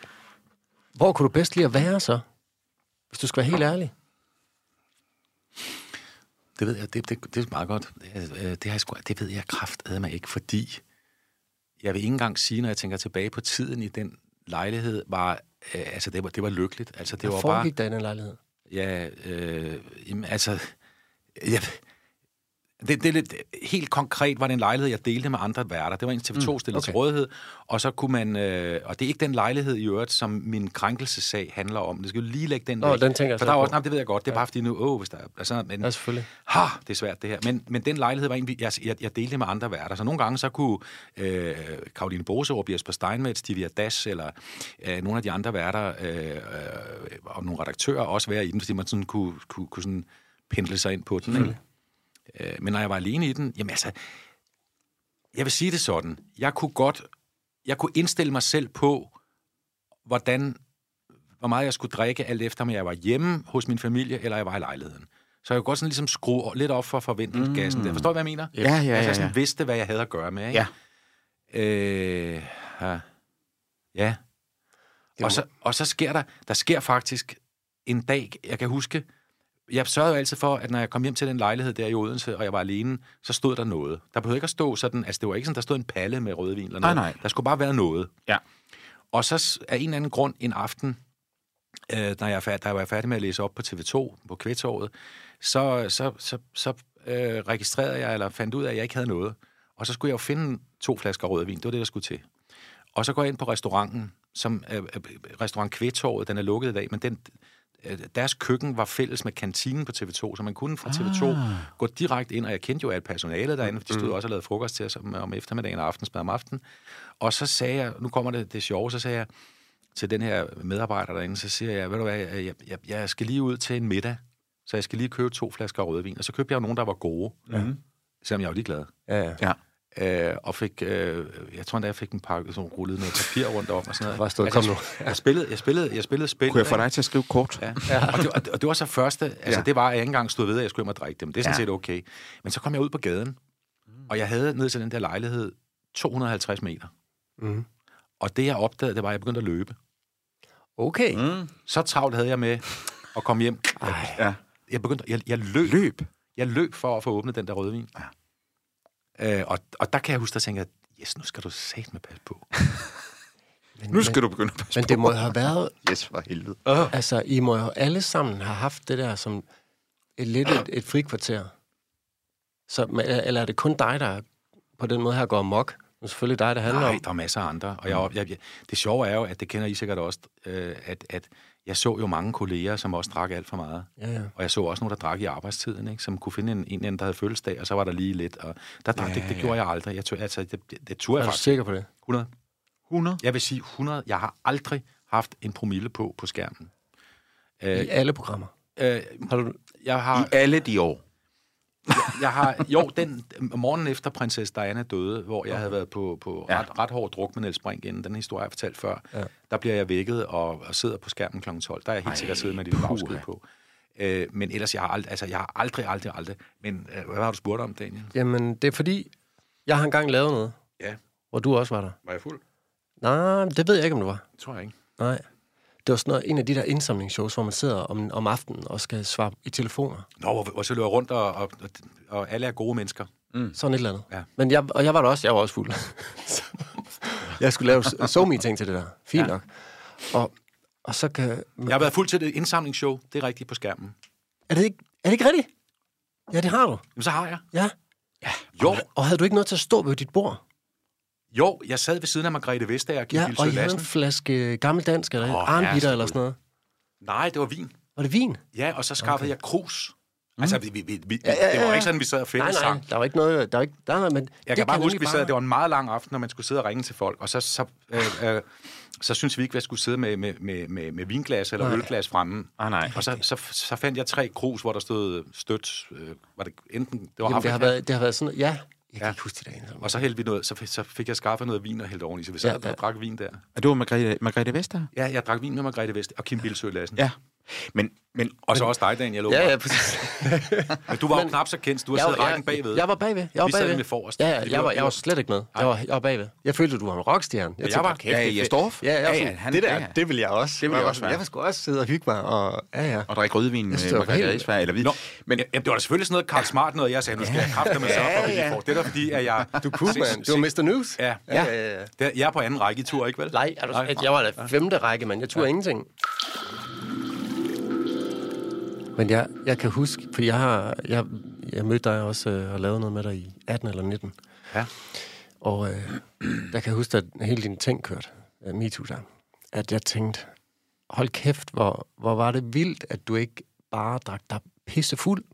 Hvor kunne du bedst lide at være så? Hvis du skal være helt ærlig. Det ved jeg, det, det, det er meget godt. Det, øh, det, har jeg sgu, det ved jeg kraftedeme ikke, fordi jeg vil ikke engang sige, når jeg tænker tilbage på tiden i den lejlighed, var øh, altså, det var, det var lykkeligt. Altså, det Hvad var bare... der i den lejlighed? Ja, øh, jamen, altså... Jeg, det, det er lidt, helt konkret var det en lejlighed, jeg delte med andre værter. Det var en TV2 mm, stillet okay. til rådighed, og så kunne man... Øh, og det er ikke den lejlighed i øvrigt, som min krænkelsesag handler om. Det skal jo lige lægge den Nå, væk. den tænker jeg For der er også, nej, det ved jeg godt, det er bare fordi nu, åh, hvis der er... Altså, men, Ja, selvfølgelig. Ha, det er svært det her. Men, men den lejlighed var en, jeg, jeg, jeg delte med andre værter. Så nogle gange så kunne øh, Karoline Boserup, Jesper Steinmetz, Stevia Das eller øh, nogle af de andre værter øh, øh, og nogle redaktører også være i den, fordi man sådan kunne, kunne, kunne sådan pendle sig ind på den. Ikke? Øh, men når jeg var alene i den, jamen altså, jeg vil sige det sådan, jeg kunne godt, jeg kunne indstille mig selv på, hvordan, hvor meget jeg skulle drikke, alt efter om jeg var hjemme hos min familie, eller jeg var i lejligheden. Så jeg kunne godt sådan ligesom skrue lidt op for forventningsgassen mm. der. Forstår du, hvad jeg mener? Ja, ja, ja, Altså, jeg sådan ja. vidste, hvad jeg havde at gøre med, ikke? Ja. Øh, ja. ja. Og så, og så sker der, der sker faktisk en dag, jeg kan huske, jeg sørgede jo altid for, at når jeg kom hjem til den lejlighed der i Odense, og jeg var alene, så stod der noget. Der behøvede ikke at stå sådan, altså det var ikke sådan, der stod en palle med rødvin eller noget. Nej, nej. Der skulle bare være noget. Ja. Og så af en eller anden grund en aften, øh, når jeg, da jeg var færdig med at læse op på TV2 på Kvætåret, så, så, så, så øh, registrerede jeg, eller fandt ud af, at jeg ikke havde noget. Og så skulle jeg jo finde to flasker rødvin. Det var det, der skulle til. Og så går jeg ind på restauranten, som øh, restaurant Kvætåret, den er lukket i dag, men den, deres køkken var fælles med kantinen på TV2, så man kunne fra TV2 ah. gå direkte ind, og jeg kendte jo alt personalet derinde, for de stod også og lavede frokost til os om, om eftermiddagen og aftensmad om aftenen. Og så sagde jeg, nu kommer det, det sjove, så sagde jeg til den her medarbejder derinde, så siger jeg, ved du hvad, jeg, jeg, jeg skal lige ud til en middag, så jeg skal lige købe to flasker rødvin. Og så købte jeg jo nogle, der var gode, mm-hmm. selvom jeg var ligeglad. Ja, ja. Ja. Øh, og fik, øh, jeg tror endda, jeg fik en pakke sådan rullet noget papir rundt om og sådan noget. Bare stået, kom nu. jeg, jeg, spillede, jeg, spillede, jeg spillede spil. Kunne jeg få dig til at skrive kort? Ja. ja. Og, det, og, og det var så første, altså Ja. det var, at jeg ikke engang stod ved, at jeg skulle hjem og drikke dem. Det er sådan Ja. set okay. Men så kom jeg ud på gaden, og jeg havde ned til den der lejlighed 250 meter. Mhm. Og det, jeg opdagede, det var, at jeg begyndte at løbe. Okay. Mm. Så travlt havde jeg med at komme hjem. Jeg, Ja. jeg begyndte, jeg, jeg løb. Løb. Jeg løb for at få åbnet den der rødvin. Ja. Øh, og, og der kan jeg huske, der tænkte jeg, yes, nu skal du satme med passe på. Men, Nu skal du begynde at passe Men det må have været... Yes, for helvede. Altså, I må jo alle sammen have haft det der som et lidt et, et frikvarter. Så, men- eller er det kun dig, der på den måde her går amok? Det er selvfølgelig dig, det handler Nej, om. der er masser af andre. Og jeg, jeg, jeg, det sjove er jo, at det kender I sikkert også, øh, at, at jeg så jo mange kolleger, som også drak alt for meget. Ja, ja. Og jeg så også nogle, der drak i arbejdstiden, ikke? som kunne finde en, en, eller anden, der havde fødselsdag, og så var der lige lidt. Og der drak, ja, det, det gjorde jeg aldrig. Jeg tog, altså, det, det, det turde Er jeg du faktisk. sikker på det? 100. 100. Jeg vil sige 100. Jeg har aldrig haft en promille på på skærmen. I Øh, alle programmer. øh, Har du... jeg har... I alle de år. Jeg har, jo, den morgen efter prinsesse Diana døde, hvor jeg havde været på, på Ja. ret, ret hård druk med Niels Brink inden, den historie, jeg har fortalt før, Ja. der bliver jeg vækket og, og sidder på skærmen kl. 12. Der er jeg helt sikkert siddet med et lille puha. bagsked på. Øh, men ellers, jeg har, aldrig, altså, jeg har aldrig, aldrig, aldrig... Men øh, hvad har du spurgt om, Daniel? Jamen, det er fordi, jeg har engang lavet noget, Ja, hvor du også var der. var jeg fuld? Nej, det ved jeg ikke, om du var. Det tror jeg ikke. Nej. Det var sådan noget, en af de der indsamlingsshows, hvor man sidder om, om aftenen og skal svare i telefoner. Nå, hvor, hvor så løber rundt, og, og, og, og alle er gode mennesker. Sådan et eller andet. Ja. Men jeg, og jeg var der også, jeg var også fuld. Jeg skulle lave so ting til det der. Fint ja. Ja. nok. Og, og så kan... Jeg har været fuld til det indsamlingsshow, det er rigtigt på skærmen. Er det ikke, er det ikke rigtigt? Ja, det har du. Jamen, så har jeg. Ja. Jo, Og havde du ikke noget til at stå ved dit bord? Jo, jeg sad ved siden af Margrethe Vestager og Kim Ja, og I havde en Lassen. flaske gammeldansk eller Åh, oh, arnbitter herregud. eller sådan noget. Nej, det var vin. Var det vin? Ja, og så skaffede okay. jeg krus. Altså, vi, vi, vi, vi, Ja, ja, ja, det var ikke sådan, vi sad og Nej, fælles nej, sang. der var ikke noget... Der var ikke, der, var, men Jeg kan bare huske, vi sad, det var... en meget lang aften, når man skulle sidde og ringe til folk, og så, så, øh, øh, så synes vi ikke, at jeg skulle sidde med, med, med, med, med vinglas eller Nej. ølglas fremme. Ah, nej. Og så, så, så fandt jeg tre krus, hvor der stod stødt. Øh, var det enten... Det var Jamen, det, har Afrika, været, det har været sådan... Ja, jeg kan Ja. ikke huske de dage. Og så hældte vi noget, så, fik- så fik jeg skaffet noget vin og hældt oveni, så vi sad Ja, ja, og drak vin der. Og det var Margrethe, Margrethe Vester? Ja, jeg drak vin med Margrethe Vest og Kim Bilsøe Lassen. Ja. Men, men, Og så også dig, Daniel. Ja, ja, præcis. Men du var jo knap så kendt. Du har siddet jeg, rækken bagved. Jeg var bagved. Jeg var Vi sad bagved. nemlig forrest. Ja, ja, jeg, var- var, jeg var- var slet ikke med. Jeg var, jeg var bagved. Jeg følte, at du var en rockstjerne. jeg tænkte, var- kæft, Ja? Ja, jeg Ja, var ja, sådan, han- det der, ja, ja. det vil jeg også. Det vil jeg var også være. Jeg vil sgu også sidde og hygge mig. Og, ja, ja. og drikke rødvin Jeg med var Margrethe Risberg, eller vi. Nå, Men, men, jamen, det var da selvfølgelig sådan noget Karl Smart noget, jeg sagde, nu skal jeg kræfte med sørge for, vi ja. får. Det er da fordi, at jeg... Du kunne, se- Du var Mr. News. Ja, Ja, ja, ja. Jeg er på anden række i tur, ikke vel? Nej, jeg var da femte række, mand. Jeg turde ja. ingenting. Men jeg, jeg kan huske, fordi jeg har jeg, jeg mødte dig også øh, og lavet noget med dig i 18 eller 19. Ja. Og øh, der kan jeg huske, at hele din ting kørte, øh, MeToo der, at jeg tænkte, hold kæft, hvor, hvor var det vildt, at du ikke bare drak dig pisse fuld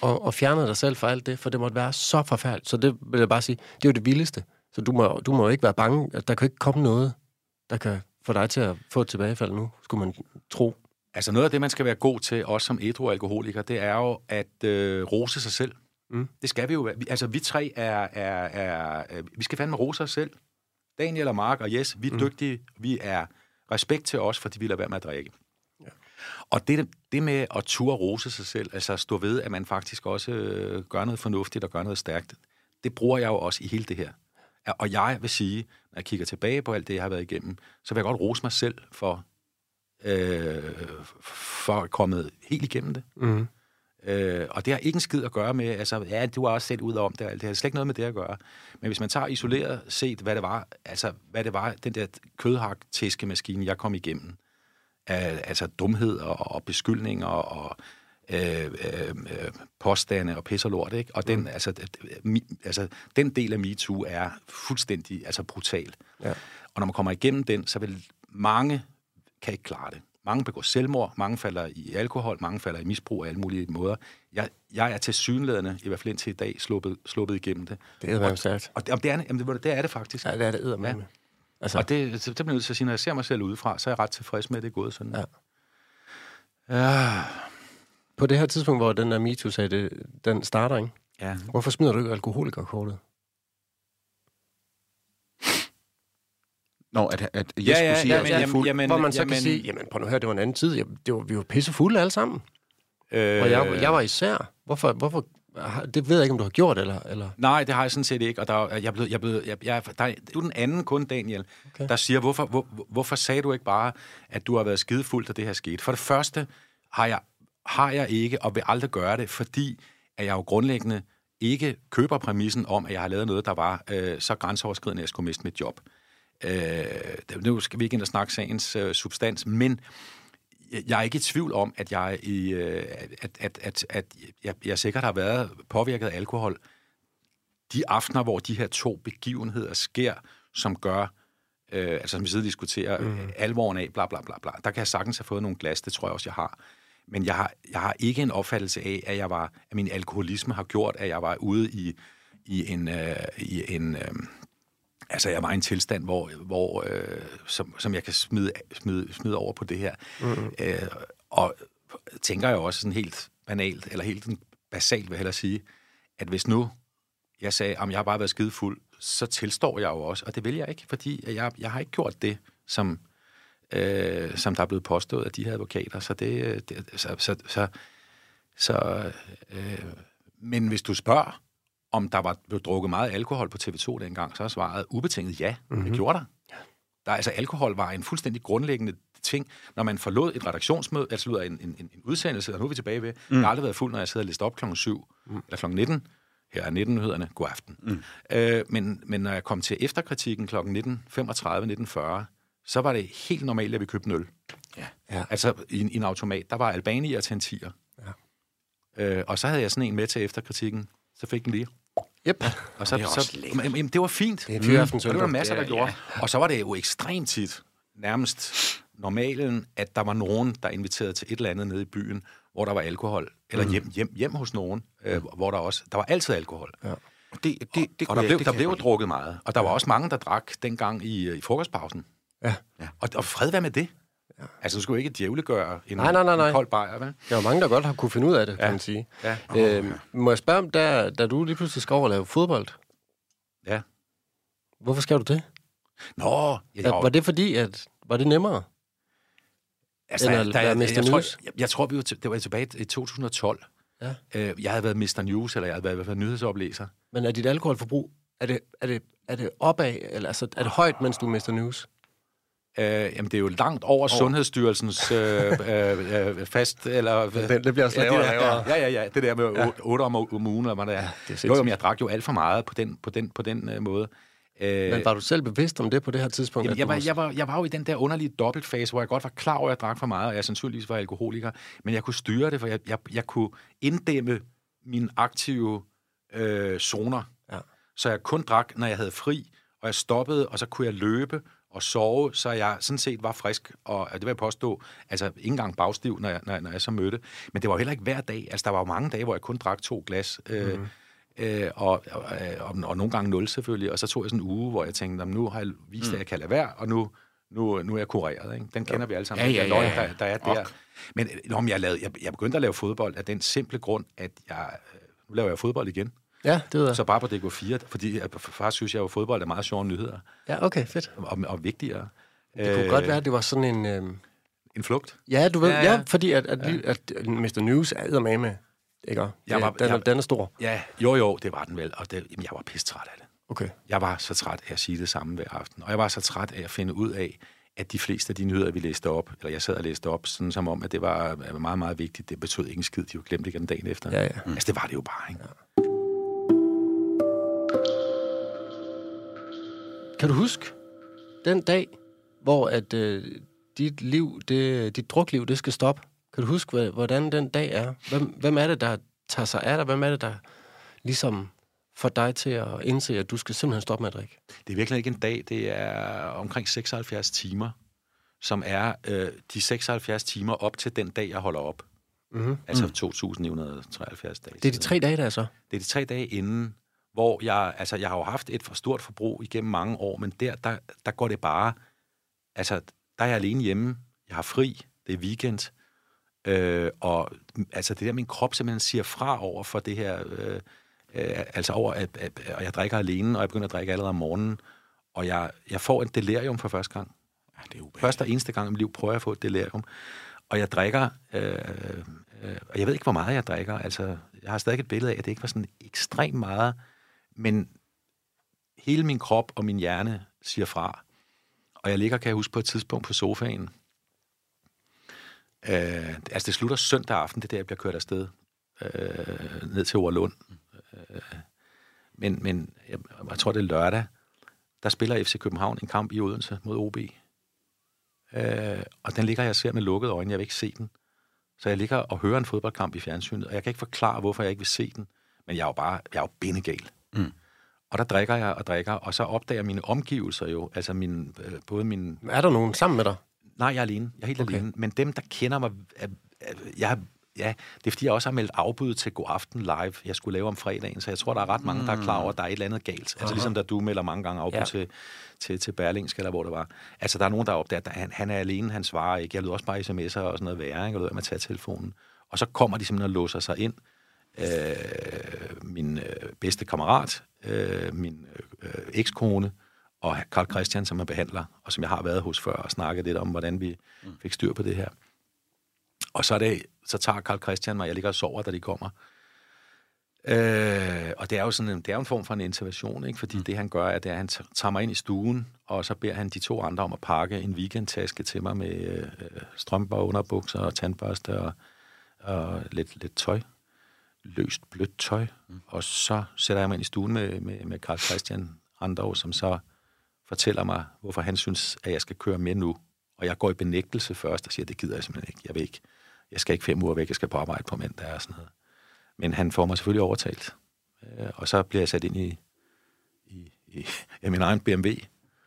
og, og fjernede dig selv for alt det, for det måtte være så forfærdeligt. Så det vil jeg bare sige, det er jo det vildeste. Så du må, du må jo ikke være bange. at Der kan ikke komme noget, der kan få dig til at få et tilbagefald nu, skulle man tro. Altså noget af det, man skal være god til, også som ædru-alkoholiker, det er jo at øh, rose sig selv. Mm. Det skal vi jo. være. Vi, altså vi tre er, er, er, er... Vi skal fandme rose os selv. Daniel og Mark og Jes, vi er mm. dygtige. Vi er respekt til os, fordi vi lader være med at drikke. Ja. Og det, det med at ture rose sig selv, altså stå ved, at man faktisk også øh, gør noget fornuftigt og gør noget stærkt, det bruger jeg jo også i hele det her. Og jeg vil sige, når jeg kigger tilbage på alt det, jeg har været igennem, så vil jeg godt rose mig selv for, øh, for at komme helt igennem det. Mm. Øh, og det har ikke en skid at gøre med, altså, ja, du har også set ud om det, det har slet ikke noget med det at gøre. Men hvis man tager isoleret set, hvad det var, altså, hvad det var, den der kødhak-tæskemaskine, jeg kom igennem, af, altså dumhed og, og beskyldninger og øh, øh, øh, påstande og pis og lort, ikke? Og den, mm. altså, mi, altså, den del af MeToo er fuldstændig altså, brutal. Ja. Og når man kommer igennem den, så vil mange kan ikke klare det. Mange begår selvmord, mange falder i alkohol, mange falder i misbrug af alle mulige måder. Jeg, jeg er til synlædende, i hvert fald indtil i dag, sluppet, sluppet igennem det. Det er været stærkt. Og det, og det, er, jamen, det, det er det faktisk. Ja, det er det eddermame. Ja. Ja. Altså, Og det, det, det bliver nødt til at sige, når jeg ser mig selv udefra, så er jeg ret tilfreds med, at det er gået sådan. Ja. Ja. på det her tidspunkt, hvor den der MeToo-sag, den starter, ikke? ja. Hvorfor smider du ikke alkoholikerkortet? Nå, at, at Jes Ja, skulle ja, sige, ja, at men- jeg er jamen- fuld. jamen- hvor man så jamen- kan sige, jamen prøv nu at høre, det var en anden tid. Jamen, det var, vi var pissefulde alle sammen. Øh, Og jeg, jeg var især. Hvorfor, hvorfor, det ved jeg ikke, om du har gjort, eller... eller Nej, det har jeg sådan set ikke. Og der, er- jeg er blevet, jeg er blevet, jeg, jeg, der er jo den anden kun, Daniel. Okay. der siger, hvorfor, hvor, hvorfor sagde du ikke bare, at du har været skidefuld, da det her skete? For det første har jeg, har jeg ikke, og vil aldrig gøre det, fordi at jeg jo grundlæggende ikke køber præmissen om, at jeg har lavet noget, der var øh, så grænseoverskridende, at jeg skulle miste mit job. Øh, nu skal vi ikke ind og snakke sagens øh, substans, men jeg- jeg er ikke i tvivl om, at jeg, i, øh, at, at, at, at jeg, jeg sikkert har været påvirket af alkohol de aftener, hvor de her to begivenheder sker, som gør, øh, altså som vi sidder og diskuterer, mm. alvoren af, bla bla bla bla, der kan jeg sagtens have fået nogle glas, det tror jeg også, jeg har. Men jeg har, jeg har ikke en opfattelse af, at jeg var, at min alkoholisme har gjort, at jeg var ude i, i en, øh, i en øh, altså jeg var i en tilstand, hvor, hvor øh, som, som jeg kan smide, smide, smide over på det her. Mm. Øh, og tænker jeg også sådan helt banalt, eller helt basalt vil jeg hellere sige, at hvis nu jeg sagde, at jeg har bare været skidefuld, så tilstår jeg jo også, og det vil jeg ikke, fordi jeg, jeg har ikke gjort det, som, øh, som der er blevet påstået af de her advokater. Så det, øh, det så, så, så, så øh, men hvis du spørger, om der var blevet drukket meget alkohol på TV2 dengang, så er svaret ubetinget ja. Mm-hmm. Det gjorde der. der. Altså, alkohol var en fuldstændig grundlæggende ting. Når man forlod et redaktionsmøde, altså ud af en, en, en udsendelse, og nu er vi tilbage ved, mm. jeg har aldrig været fuld, når jeg sidder og lister op klokken 7 mm. eller klokken 19. Her er 19-nyhederne. God aften. Mm. Øh, men, men når jeg kom til efterkritikken klokken 19.35-19.40, så var det helt normalt, at vi købte en øl. Ja. Ja. Altså i, en- i en automat, der var Albanier til en tiger. Ja. Øh, og så havde jeg sådan en med til efterkritikken. Så fik den lige. Yep. Og så, Det så, jamen, det var fint. Det er Og det var der masser, der er- gjorde. Og så var det jo ekstremt tit, nærmest normalen, at der var nogen, der inviterede til et eller andet nede i byen, hvor der var alkohol. Eller hjem, hjem, hjem hos nogen, øh, hvor der også... Der var altid alkohol. Ja. Det, det, det, det Og kunne der jeg- blev, det der blev jo drukket meget. Og der var også mange, der drak dengang i, øh, i frokostpausen. Ja. Og, og fred være med det. Altså, du skulle ikke djævlegøre en, Nej, nej, nej, nej. en kold bajer, vel? Der er jo mange, der godt har kunne finde ud af det, kan man sige. Ja. Øhm, må jeg spørge om, da, da du lige pludselig skal over lave fodbold, Ja. hvorfor skal du det? Nå, ja, Ja, var det fordi, at var det nemmere? Altså, der, være Mr. jeg, tror, News? jeg, jeg tror, vi var, det var tilbage i 2012. Ja. Øh, jeg havde været Mr. News, eller jeg havde været, i hvert fald nyhedsoplæser. Men er dit alkoholforbrug, er det, er det, er det opad, eller altså, er det højt, mens du mister news? Øh, jamen, det er jo langt over, over. Sundhedsstyrelsens øh, øh, øh, fast... Eller, Det- det bliver også ja, lavere der, lavere. Ja, ja, ja. Det der med ja. 8 om, ugen, eller hvad det er. det er jo, jo, jeg drak jo alt for meget på den, på den, på den øh, måde. Øh, Men var du selv bevidst om det på det her tidspunkt? Jamen, jeg, var, måske- jeg, var, jeg var jo i den der underlige dobbeltfase, hvor jeg godt var klar over, at jeg drak for meget, og jeg sandsynligvis var alkoholiker, men jeg kunne styre det, for jeg, jeg, jeg kunne inddæmme mine aktive øh, zoner. Ja. Så jeg kun drak, når jeg havde fri, og jeg stoppede, og så kunne jeg løbe og sove, så jeg sådan set var frisk, og det vil jeg påstå, altså ikke engang bagstiv, når jeg, når, jeg- når jeg så mødte. Men det var jo heller ikke hver dag. Altså, der var jo mange dage, hvor jeg kun drak to glas, øh, Mhm. øh, og, og, og, og nogle gange nul selvfølgelig, og så tog jeg sådan en uge, hvor jeg tænkte, "Jamen, nu har jeg vist, at jeg kan lade være, og nu, nu, nu er jeg kureret. Ikke? Den kender vi alle sammen. Ja, ja, ja. Der, der er der. Men øh, nå, men jeg, lavede, jeg, jeg begyndte at lave fodbold af den simple grund, at jeg, øh, nu laver jeg fodbold igen. Ja, det ved jeg. Så bare på DK4, fordi faktisk synes jeg jo, at fodbold er meget sjove nyheder, Ja, okay, fedt. og, og vigtigere. Det kunne godt være, at det var sådan en... Øh... En flugt. Ja, du ved, Ja, ja, ja. ja. fordi at, at, ja. at Mr. News er med med, ikke? Jeg var- Det- den, jeg- den er stor. Ja, jo jo, det var den vel, og det, jamen, jeg var pissetræt af det. Okay. Jeg var så træt af at sige det samme hver aften, og jeg var så træt af at finde ud af, at de fleste af de nyheder, vi læste op, eller jeg sad og læste op, sådan som om, at det var øh, meget, meget vigtigt, det betød ikke en skid, de jo glemte igen dagen efter. Ja, ja. Altså, det var det jo bare, ikke? Kan du huske den dag, hvor at øh, dit liv, det, dit drukliv, det skal stoppe? Kan du huske, hvordan den dag er? Hvem, hvem er det, der tager sig af dig? Hvem er det, der ligesom får dig til at indse, at du skal simpelthen stoppe med at drikke? Det er virkelig ikke en dag, det er omkring 76 timer, som er øh, de 76 timer op til den dag, jeg holder op. Mm-hmm. Altså 2.973 dage. Det er de tre dage, der er så. Det er de tre dage inden, hvor jeg, altså jeg har jo haft et for stort forbrug igennem mange år, men der, der, der går det bare, altså der er jeg alene hjemme, jeg har fri, det er weekend, øh, og altså det der, min krop simpelthen siger fra over for det her, øh, øh, altså over, at, at, at jeg drikker alene, og jeg begynder at drikke allerede om morgenen, og jeg, jeg får en delirium for første gang. Ja, det er ubehageligt. Første og eneste gang i mit liv prøver jeg at få et delirium. Og jeg drikker, øh, øh, og jeg ved ikke, hvor meget jeg drikker. Altså, jeg har stadig et billede af, at det ikke var sådan ekstremt meget, men hele min krop og min hjerne siger fra. Og jeg ligger, kan jeg huske, på et tidspunkt på sofaen. Øh, altså, det slutter søndag aften, det er der, jeg bliver kørt afsted. Øh, ned til Overlund. Øh, men, men jeg, jeg tror, det er lørdag. Der spiller FC København en kamp i Odense mod OB. Øh, og den ligger jeg ser med lukkede øjne. Jeg vil ikke se den. Så jeg ligger og hører en fodboldkamp i fjernsynet, og jeg kan ikke forklare, hvorfor jeg ikke vil se den. Men jeg er jo bare jeg er jo bindegal. Mm. Og der drikker jeg og drikker, og så opdager mine omgivelser jo, altså min, øh, både min... Er der nogen sammen med dig? Nej, jeg er alene. Jeg er helt okay. Alene. Men dem, der kender mig... Er, er, jeg, ja, det er fordi, jeg også har meldt afbud til God Aften Live, jeg skulle lave om fredagen, så jeg tror, der er ret mange, der er klar over, at der er et eller andet galt. Altså ligesom da du melder mange gange afbud ja. Til, til, til Berlingske, eller hvor det var. Altså, der er nogen, der opdager, at han, han er alene, han svarer ikke. Jeg lyder også bare sms'er og sådan noget værre, ikke? og lød med at tage telefonen. Og så kommer de simpelthen og låser sig ind. Øh, min øh, bedste kammerat, øh, min øh, ekskone, og Karl Christian, som er behandler, og som jeg har været hos før og snakket lidt om, hvordan vi fik styr på det her. Og så, er det, så tager Karl Christian mig, jeg ligger og sover, da de kommer. Øh, og det er jo sådan en, det er en form for en intervention, ikke? fordi mm. det han gør, er, det er, at han tager mig ind i stuen, og så beder han de to andre om at pakke en weekendtaske til mig med øh, strømper, underbukser og tandbørste og, og lidt, lidt tøj. Løst, blødt tøj. Mm. Og så sætter jeg mig ind i stuen med, med, med Karl Christian Randov, som så fortæller mig, hvorfor han synes, at jeg skal køre med nu. Og jeg går i benægtelse først og siger, det gider jeg simpelthen ikke. Jeg vil ikke. Jeg skal ikke fem uger væk, jeg skal på arbejde på mandag og sådan noget. Men han får mig selvfølgelig overtalt. Øh, Og så bliver jeg sat ind i, i, i, i min egen BMW.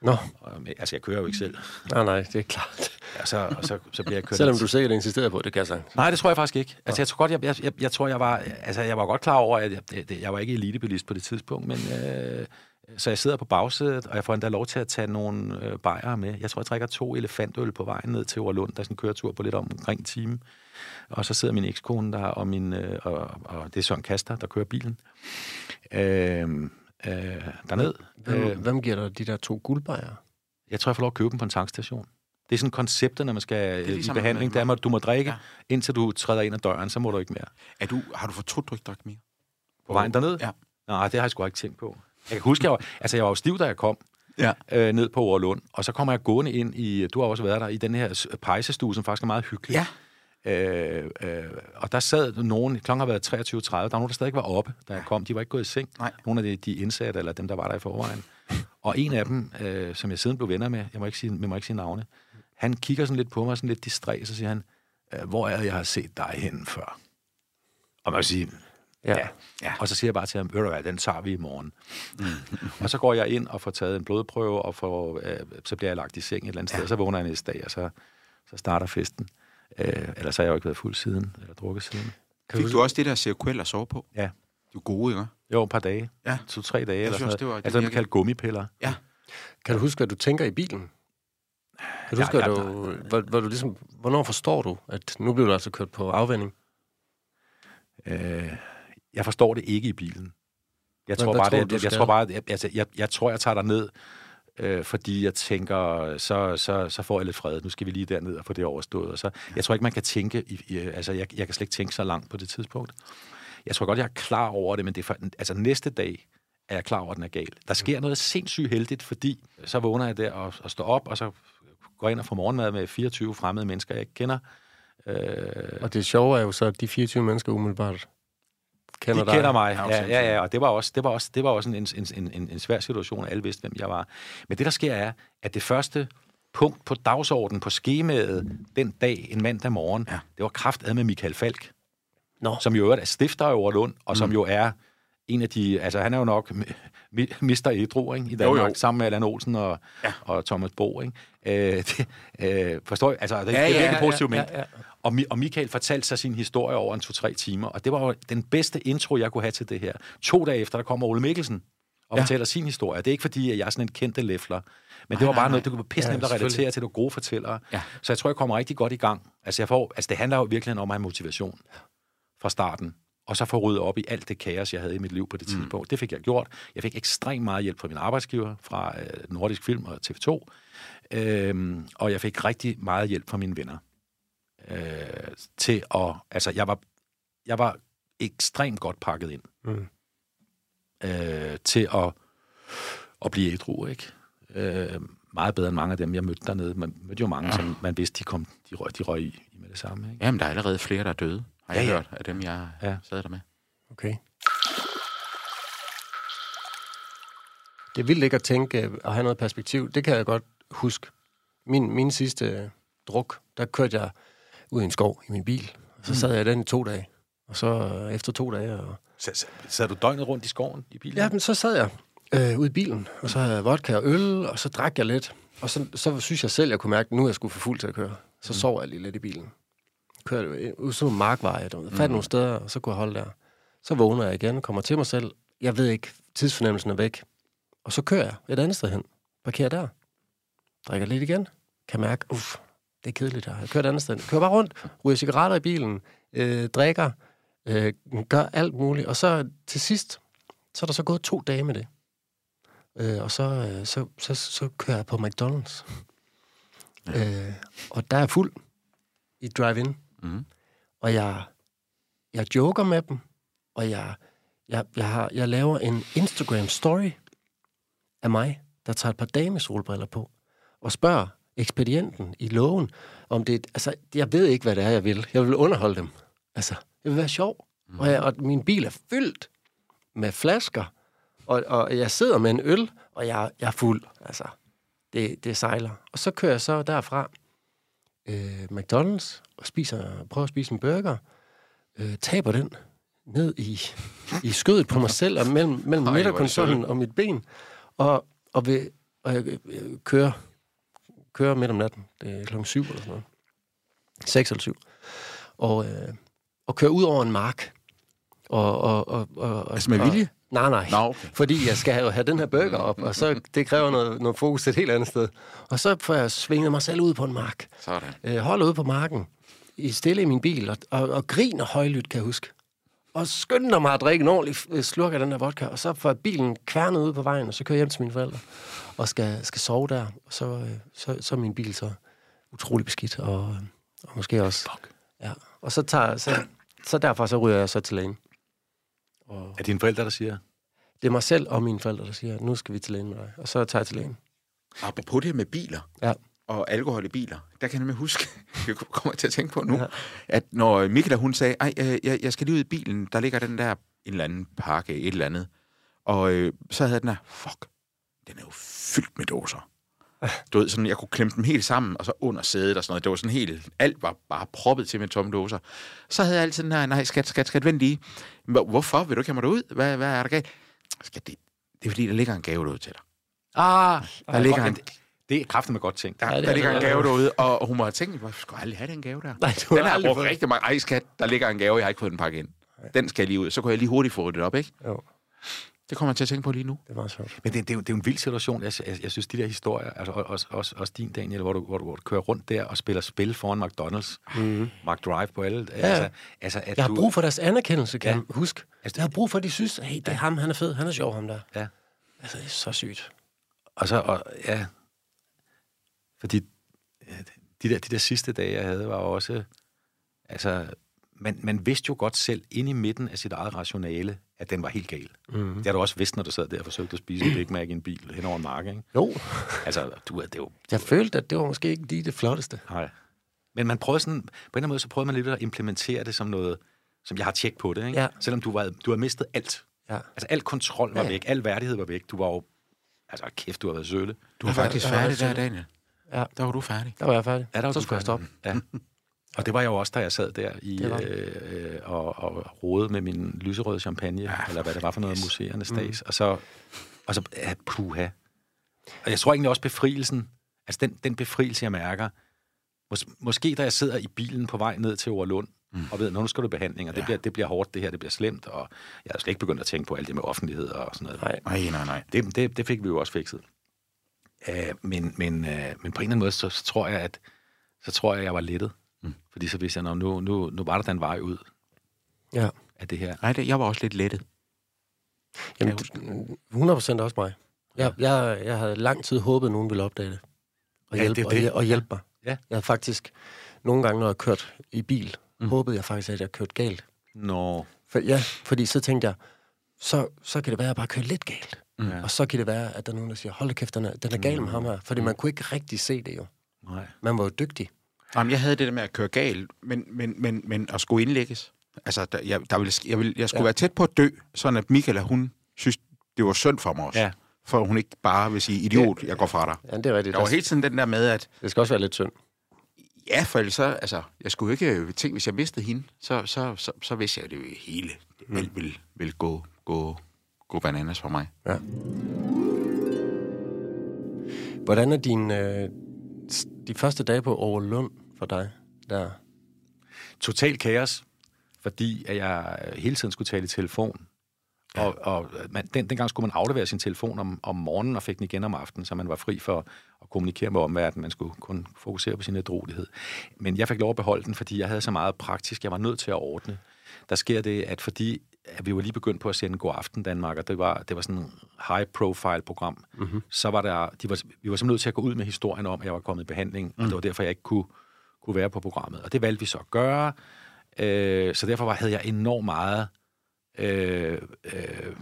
Nå, Og, altså, jeg kører jo ikke selv. nej, nej, det er klart. Og så, og så, så bliver jeg kørt Selvom du sikkert insisterede på det, kan jeg sige. Nej, det tror jeg faktisk ikke. Altså, jeg tror godt, jeg, jeg, jeg, jeg tror, jeg var, altså, jeg var godt klar over, at jeg, det, jeg var ikke elitebilist på det tidspunkt, men øh, så jeg sidder på bagsædet, og jeg får endda lov til at tage nogle øh, bajere med. Jeg tror, jeg trækker to elefantøl på vejen ned til Overlund. Der er sådan en køretur på lidt omkring en time. Og så sidder min ekskone der, og, min, øh, og, og det er Søren Kaster, der kører bilen. Øh, øh, derned. Hvem, Øh, hvem giver dig de der to guldbejer? jeg tror, jeg får lov at købe dem på en tankstation. Det er sådan konceptet, når man skal er ligesom i behandling, med- det er, at du må drikke, Ja. indtil du træder ind ad døren, så må du ikke mere. Er du, har du fortrudt, du ikke drak mere? På vejen derned? Ja. Nej, det har jeg sgu ikke tænkt på. Jeg kan huske, jeg var, altså jeg var jo stiv, da jeg kom Ja. øh, ned på Overlund, og så kommer jeg gående ind i, du har også været der, i den her pejsestue, som faktisk er meget hyggelig. Ja. Øh, øh, og der sad nogen, klokken har været 23.30, der var nogen, der stadig var oppe, da jeg kom. De var ikke gået i seng. Nej. Nogle af de, de indsatte, eller dem, der var der i forvejen. Og en af dem, øh, som jeg siden blev venner med, jeg må ikke sige, jeg må ikke sige navne, han kigger sådan lidt på mig, sådan lidt distræt, så siger han, øh, hvor er jeg har set dig henne før? Og man vil sige, Ja. ja. ja. Og så siger jeg bare til ham, ved du hvad, den tager vi i morgen. og så går jeg ind og får taget en blodprøve, og får, øh, så bliver jeg lagt i seng et eller andet sted, og så vågner jeg næste dag, og så, så starter festen. Øh, ellers har jeg jo ikke været fuld siden, eller drukket siden. Fik du også det der CQL at sove på? Ja. Du er gode, ikke? Jo, et par dage. Ja. To-tre dage. Eller synes sådan også, noget. det var- det altså, virkede- kalder gummipiller. Ja. Kan du huske, hvad du tænker i bilen? Kan du Ja, huske, ja, hvad du, hvor, hvor du ligesom, hvornår forstår du, at nu bliver du altså kørt på afvænding? Øh, jeg forstår det ikke i bilen. Jeg tror bare, tror det, du, jeg, du jeg tror bare, jeg, altså, jeg, jeg tror, jeg tager dig ned, øh, fordi jeg tænker, så, så, så får jeg lidt fred. Nu skal vi lige derned og få det overstået. Og så, jeg tror ikke, man kan tænke, i, i, altså, jeg, jeg kan slet ikke tænke så langt på det tidspunkt. Jeg tror godt, jeg er klar over det, men det er, for- altså, næste dag er jeg klar over, at den er gal. Der sker noget sindssygt heldigt, fordi så vågner jeg der og, og står op, og så går jeg ind og får morgenmad med 24 fremmede mennesker, jeg ikke kender. Øh, Og det sjove er jo så, at de 24 mennesker umiddelbart kender de dig. kender mig, Ja, ja, ja, ja, og det var også, det var også, det var også en, en, en, en, en svær situation, og alle vidste, hvem jeg var. Men det, der sker, er, at det første punkt på dagsordenen, på skemaet, den dag, en mandag morgen, ja. det var kraftadet med Michael Falk, Nå. som jo er stifter af Overlund, og som jo er en af de, altså han er jo nok Mr. Edro, ikke, i Danmark, Jo, jo. sammen med Allan Olsen og, ja. og Thomas Bo, ikke? Øh, det, øh, forstår I? Altså, det, Ja, ja, det er ja, virkelig ja, positivt ja, ment. ja. Og, og Michael fortalte sig sin historie over en to-tre timer, og det var jo den bedste intro, jeg kunne have til det her. To dage efter, der kommer Ole Mikkelsen og Ja. ja. fortæller sin historie. Det er ikke fordi, at jeg er sådan en kendte læfler, men det var nej, bare nej. noget, det kunne være pisse Ja, nemt at selvfølgelig. relatere til, var gode fortællere. Ja. Så jeg tror, jeg kommer rigtig godt i gang. Altså, jeg får, altså det handler jo virkelig om at have motivation fra starten, og så få ryddet op i alt det kaos, jeg havde i mit liv på det Mm. tidspunkt. Det fik jeg gjort. Jeg fik ekstremt meget hjælp fra min arbejdsgiver, fra øh, Nordisk Film og TV2, øhm, og jeg fik rigtig meget hjælp fra mine venner øh, til at... Altså, jeg var, jeg var ekstremt godt pakket ind Mm. øh, til at, at blive ædru, ikke? Øh, meget bedre end mange af dem, jeg mødte dernede. Man mødte jo mange, som man vidste, de, kom, de, røg, de røg i, i med det samme, ikke? Jamen, der er allerede flere, der er døde, har jeg Ja, ja. hørt, af dem, jeg Ja. sad der med. Okay. Det er vildt ikke at tænke øh, og have noget perspektiv. Det kan jeg godt huske. Min, min sidste øh, druk, der kørte jeg ud i en skov i min bil. Og så sad jeg den i to dage. Og så øh, efter to dage... Og... Så, så, sad du døgnet rundt i skoven i bilen? Ja, men så sad jeg øh, ude i bilen, og så havde jeg vodka og øl, og så drak jeg lidt. Og så, så synes jeg selv, jeg kunne mærke, at nu er jeg skulle for fuld til at køre. Så sov jeg lige lidt i bilen. Kørte ud sådan nogle markveje, der fandt nogle steder, og så kunne jeg holde der. Så vågner jeg igen, kommer til mig selv. Jeg ved ikke, tidsfornemmelsen er væk. Og så kører jeg et andet sted hen. Parkerer der. Drikker lidt igen. Kan mærke, uff, det er kedeligt her. Jeg kører et andet sted. Kører bare rundt, ryger cigaretter i bilen, øh, drikker, øh, gør alt muligt. Og så til sidst, så er der så gået to dage med det. Øh, og så, øh, så, så, så kører jeg på McDonald's. Ja. Øh, og der er fuld i drive-in. Mhm. Og jeg, jeg joker med dem, og jeg, jeg, jeg, har, jeg laver en Instagram-story af mig, der tager et par damesolbriller på, og spørger ekspedienten i loven, om det... Altså, jeg ved ikke, hvad det er, jeg vil. Jeg vil underholde dem. Altså, jeg vil være sjov. Mm. Og, jeg, og min bil er fyldt med flasker, og, og jeg sidder med en øl, og jeg, jeg er fuld. Altså, det, det sejler. Og så kører jeg så derfra øh, McDonald's og spiser, prøver at spise en burger, øh, taber den ned i, i skødet på mig selv, og mellem, mellem er midterkonsollen og mit ben, og, og, ved, og jeg øh, kører, kører midt om natten. Det er klokken syv eller sådan noget. Seks eller syv. Og, øh, og kører ud over en mark. Og, og, og, og, Altså med og, vilje? Nej, nej. Nå, okay. Fordi jeg skal jo have den her burger op, og så det kræver noget, noget fokus et helt andet sted. Og så får jeg svinget mig selv ud på en mark. Sådan. Øh, holder ude på marken, i stille i min bil, og, og, og griner højlydt, kan jeg huske. Og skynder mig at drikke en ordentlig øh, slurk af den der vodka, og så får bilen kværnet ud på vejen, og så kører jeg hjem til mine forældre, og skal, skal sove der. Og så, øh, så, så er min bil så utrolig beskidt, og, og måske også... Fuck. Ja, og så, tager, så, så derfor så ryger jeg så til lægen. Og Er dine forældre, der siger, det er mig selv og mine forældre, der siger, nu skal vi til lægen med dig. Og så tager jeg til lægen. Apropos det med biler Ja. Og alkohol i biler, der kan jeg nemlig huske, jeg kommer til at tænke på nu, Ja. at når Michaela hun sagde, ej, øh, jeg, jeg skal lige ud i bilen, der ligger den der en eller anden pakke, et eller andet. Og øh, så havde den der, fuck, den er jo fyldt med dåser. Du ved, sådan, jeg kunne klemme dem helt sammen, og så under sædet og sådan noget. Det var sådan helt, alt var bare proppet til med tomme dåser. Så havde jeg altid den her, nej, skat, skat, skat, vent lige. "Hvor- Hvorfor? Vil du ikke have mig derud? Hvad, hvad er der galt? Skat, det, det er fordi, der ligger en gave derude til dig. ah, Der ligger en, det, er kraftigt med godt tænkt. der, Ja, det der er ligger en gave derude, og og hun må have tænkt, hvorfor skulle jeg aldrig have den gave der? Nej, du den har jeg brugt fået- rigtig mange. Ej, skat, der ligger en gave, jeg har ikke fået den pakke ind. Den skal jeg lige ud. Så kunne jeg lige hurtigt få det op, ikke? Jo, Det kommer jeg til at tænke på lige nu. det var sjovt. Men det, det, er jo, det er jo en vild situation. Jeg, jeg, jeg synes, de der historier, altså også, også, også din, Daniel, hvor du, hvor, du, hvor du kører rundt der og spiller spil foran McDonald's, mm. McDrive på alle. Ja. Altså, altså, at Jeg har du, brug for deres anerkendelse, kan Ja. ja. husk. Altså, Jeg har brug for, at de synes, hey, det er ham, han er fed, han er sjov, ham der. Ja. Altså, det er så sygt. Og så, og, ja, fordi de der, de der sidste dage, jeg havde, var også, altså, man, man vidste jo godt selv, inde i midten af sit eget rationale, at den var helt gal. Mm. Det har du også vidst, når du sad der og forsøgte at spise en Big Mac i en bil hen over en mark, ikke? Jo, Altså, du, er- det jo jeg følte, at det var måske ikke lige det flotteste. Nej. Men man prøver sådan, på en eller anden måde, så prøver man lidt at implementere det som noget, som jeg har tjek på det, ikke? Ja. Selvom du, var, du har mistet alt. Ja. Altså, al kontrol var Ja. væk, al værdighed var væk. Du var jo, altså kæft, du har været sølle. Du var faktisk færdig der. Daniel. Ja. Der var du færdig. Der var jeg færdig. Ja, der var så du skulle jeg stoppe. Ja. Og det var jeg jo også, da jeg sad der i, øh, øh, og, og rode med min lyserøde champagne, ja, eller hvad det var for noget museernes stas. Og så, og så ja, puha. Og jeg tror egentlig også befrielsen, altså den, den befrielse, jeg mærker, mås, måske da jeg sidder i bilen på vej ned til Overlund, mm. og ved, "Nå, nu skal du behandling, og det, bliver, det bliver hårdt, det her, det bliver slemt, og jeg har slet ikke begyndt at tænke på alt det med offentlighed og sådan noget. Nej. Nej, nej, nej. Det, det, det fik vi jo også fikset. Uh, men, men, uh, men på en eller anden måde, så, så tror jeg, at så tror jeg, jeg var lettet. Mm. Fordi så vidste jeg, "Nå, nu, nu, nu var der da en vej ud Ja. af det her. Nej, det, jeg var også lidt lettet. Jamen, du- 100% også mig. Jeg, jeg, jeg havde lang tid håbet, at nogen ville opdage det. Og Ja, hjælpe, det det. Og, og hjælpe mig. Ja. Jeg havde faktisk, nogle gange, når jeg kørte i bil, mm. håbede jeg faktisk, at jeg kørte galt. Nå, For, ja, fordi så tænkte jeg, så, så kan det være, at jeg bare kører lidt galt. Mm. Og så kan det være, at der er nogen, der siger, hold da kæft, den er, den er gal med ham her. Fordi man kunne ikke rigtig se det jo. nej. Man var jo dygtig. Jamen, jeg havde det der med at køre galt, men, men, men, men at skulle indlægges. Altså, der, jeg, der ville, jeg, ville, jeg skulle Ja. være tæt på at dø, sådan at Michaela, hun synes, det var synd for mig også. Ja. For hun ikke bare vil sige, idiot, jeg går fra dig. Ja, det er rigtigt. Der var hele tiden den der med, at Det skal også være lidt synd. ja, for ellers så, altså, jeg skulle ikke tænke, hvis jeg mistede hende, så, så, så, så vidste jeg, at det hele, Mm. alt ville, ville gå, gå, gå bananas for mig. Ja. Hvordan er din, øh, de første dage på Overlund for dig? Der. Total kaos, fordi at jeg hele tiden skulle tale i telefon. Ja. Og, og man, den, dengang skulle man aflevere sin telefon om, om morgenen og fik den igen om aftenen, så man var fri for at kommunikere med omverdenen. Man skulle kun fokusere på sin ædrolighed. Men jeg fik lov at beholde den, fordi jeg havde så meget praktisk. Jeg var nødt til at ordne. Der sker det, at fordi at vi var lige begyndt på at sende God Aften Danmark, og det var, det var sådan en high-profile-program, mm-hmm. så var der, de var, vi var simpelthen nødt til at gå ud med historien om, at jeg var kommet i behandling, mm. og det var derfor, jeg ikke kunne, kunne være på programmet. Og det valgte vi så at gøre. Øh, så derfor var, havde jeg enormt meget øh, øh,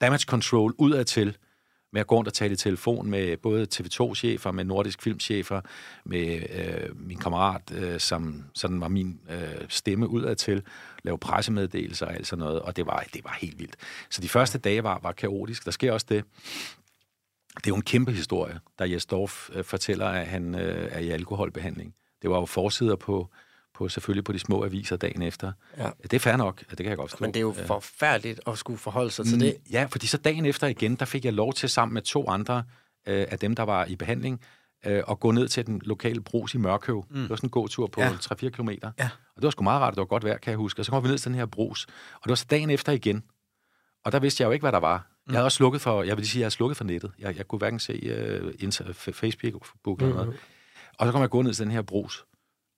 damage control udadtil, med at gå rundt og tale i telefon med både TV2-chefer, med nordisk filmchefer, med øh, min kammerat, øh, som sådan var min øh, stemme udadtil, lave pressemeddelelser og alt sådan noget, og det var, det var helt vildt. Så de første dage var, var kaotisk. Der sker også det, det er jo en kæmpe historie, der Jes Dorf øh, fortæller, at han øh, er i alkoholbehandling. Det var jo forsider på, på selvfølgelig på de små aviser dagen efter. Ja. Det er fair nok, det kan jeg godt forstå. Men det er jo forfærdeligt at skulle forholde sig til det. Ja, fordi så dagen efter igen, der fik jeg lov til sammen med to andre øh, af dem, der var i behandling, øh, at gå ned til den lokale brus i Mørkøv. Mm. Det var sådan en gåtur på Ja. ja. 3-4 kilometer. Ja. Og det var sgu meget rart, det var godt vejr, kan jeg huske. Og så kom vi ned til den her brus. Og det var så dagen efter igen. Og der vidste jeg jo ikke, hvad der var. Jeg havde også slukket for, jeg vil lige sige, jeg havde slukket for nettet. Jeg, jeg kunne hverken se uh, inter, Facebook eller noget. Og så kom jeg gå ned til den her brus.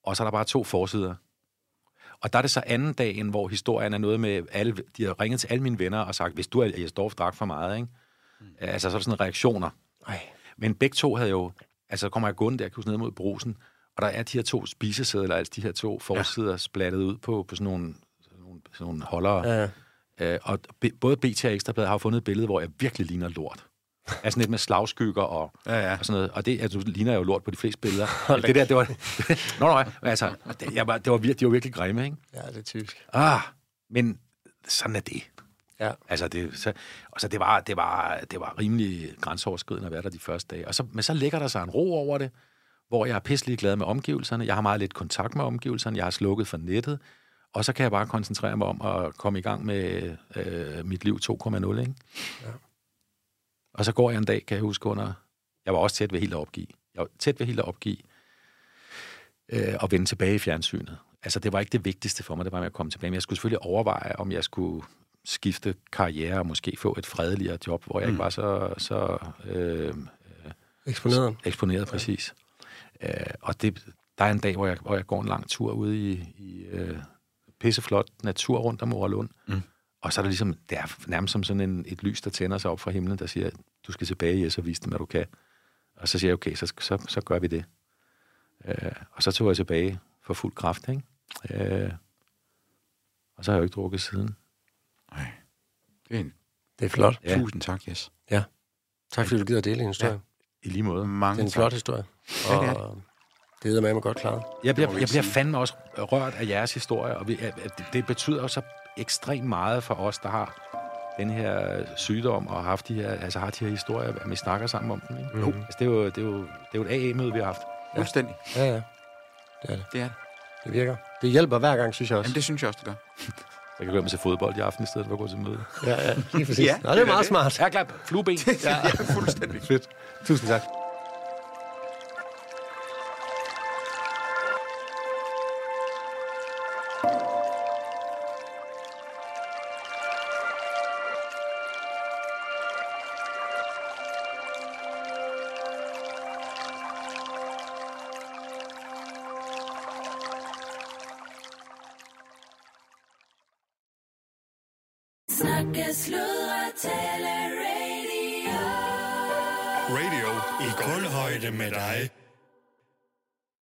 Og så er der bare to forsider. Og der er det så anden dagen, hvor historien er noget med, alle, de har ringet til alle mine venner og sagt, hvis du er Jesdorf drak for meget, ikke? Mm. Altså, så er der sådan reaktioner. Ej. Men begge to havde jo, altså så kommer jeg gående der, jeg kunne ned mod brusen, Og der er de her to spisesedler, altså de her to forsider ja. splattet ud på, på sådan nogle, sådan nogle, sådan nogle holdere. Ja. Øh, og be, både BT og Ekstrabladet har fundet et billede, hvor jeg virkelig ligner lort. Altså lidt med slagskygger og, Ja, ja. og sådan noget. Og det altså, ligner jo lort på de fleste billeder. det der, det var... Nå, nej, altså, det, jeg var, det var, de var virkelig grimme, ikke? ja, det er typisk. Ah, men sådan er det. Ja. Altså, det, så, og så det var, det, var, det var rimelig grænseoverskridende at være der de første dage. Og så, men så ligger der sig en ro over det, hvor jeg er pisselig glad med omgivelserne. Jeg har meget lidt kontakt med omgivelserne. Jeg har slukket for nettet. Og så kan jeg bare koncentrere mig om at komme i gang med øh, mit liv 2.0, ikke? Ja. Og så går jeg en dag, kan jeg huske, under... Jeg var også tæt ved helt at opgive. Jeg var tæt ved helt at opgive øh, og vende tilbage i fjernsynet. Altså, det var ikke det vigtigste for mig, det var med at komme tilbage. Men jeg skulle selvfølgelig overveje, om jeg skulle skifte karriere og måske få et fredeligere job, hvor jeg ikke var så, så øh, Eksponeret. eksponeret præcis. Øh, og det, der er en dag, hvor jeg, hvor jeg går en lang tur ude i, i øh, pisseflot natur rundt om Orlund. Mm. Og så er der ligesom, det er nærmest som sådan en, et lys, der tænder sig op fra himlen, der siger, du skal tilbage, Jes, og vise dem, hvad du kan. Og så siger jeg, okay, så, så, så gør vi det. Øh, og så tog jeg tilbage for fuld kraft, ikke? Øh, og så har jeg jo ikke drukket siden. Nej. Det er en... Det er flot. Ja. Tusind tak, yes. Ja. Tak fordi du gider dele en historie. Ja. I lige måde. Mange Det er en tak. flot historie. Ja, det er Og det er med mig godt klaret. Jeg bliver, jeg bliver fandme også rørt af jeres historie, og vi, at, at det betyder jo så ekstremt meget for os, der har den her sygdom, og har haft de her, altså har de her historier, at vi snakker sammen om dem. Ikke? Mhm. Mm. Altså, det, er jo, det, er jo, det er jo et AA-møde, vi har haft. Fuldstændig. Ja, ja. Det er det. Det er det. Det virker. Det hjælper hver gang, synes jeg også. Jamen, det synes jeg også, det gør. Så kan jeg gå og se fodbold i aften, i stedet for at gå til møde. Ja, ja. Lige præcis. Ja, Nå, det er meget smart. Ja, klart. Flueben. Ja, Ja, fuldstændig. fedt. Tusind tak.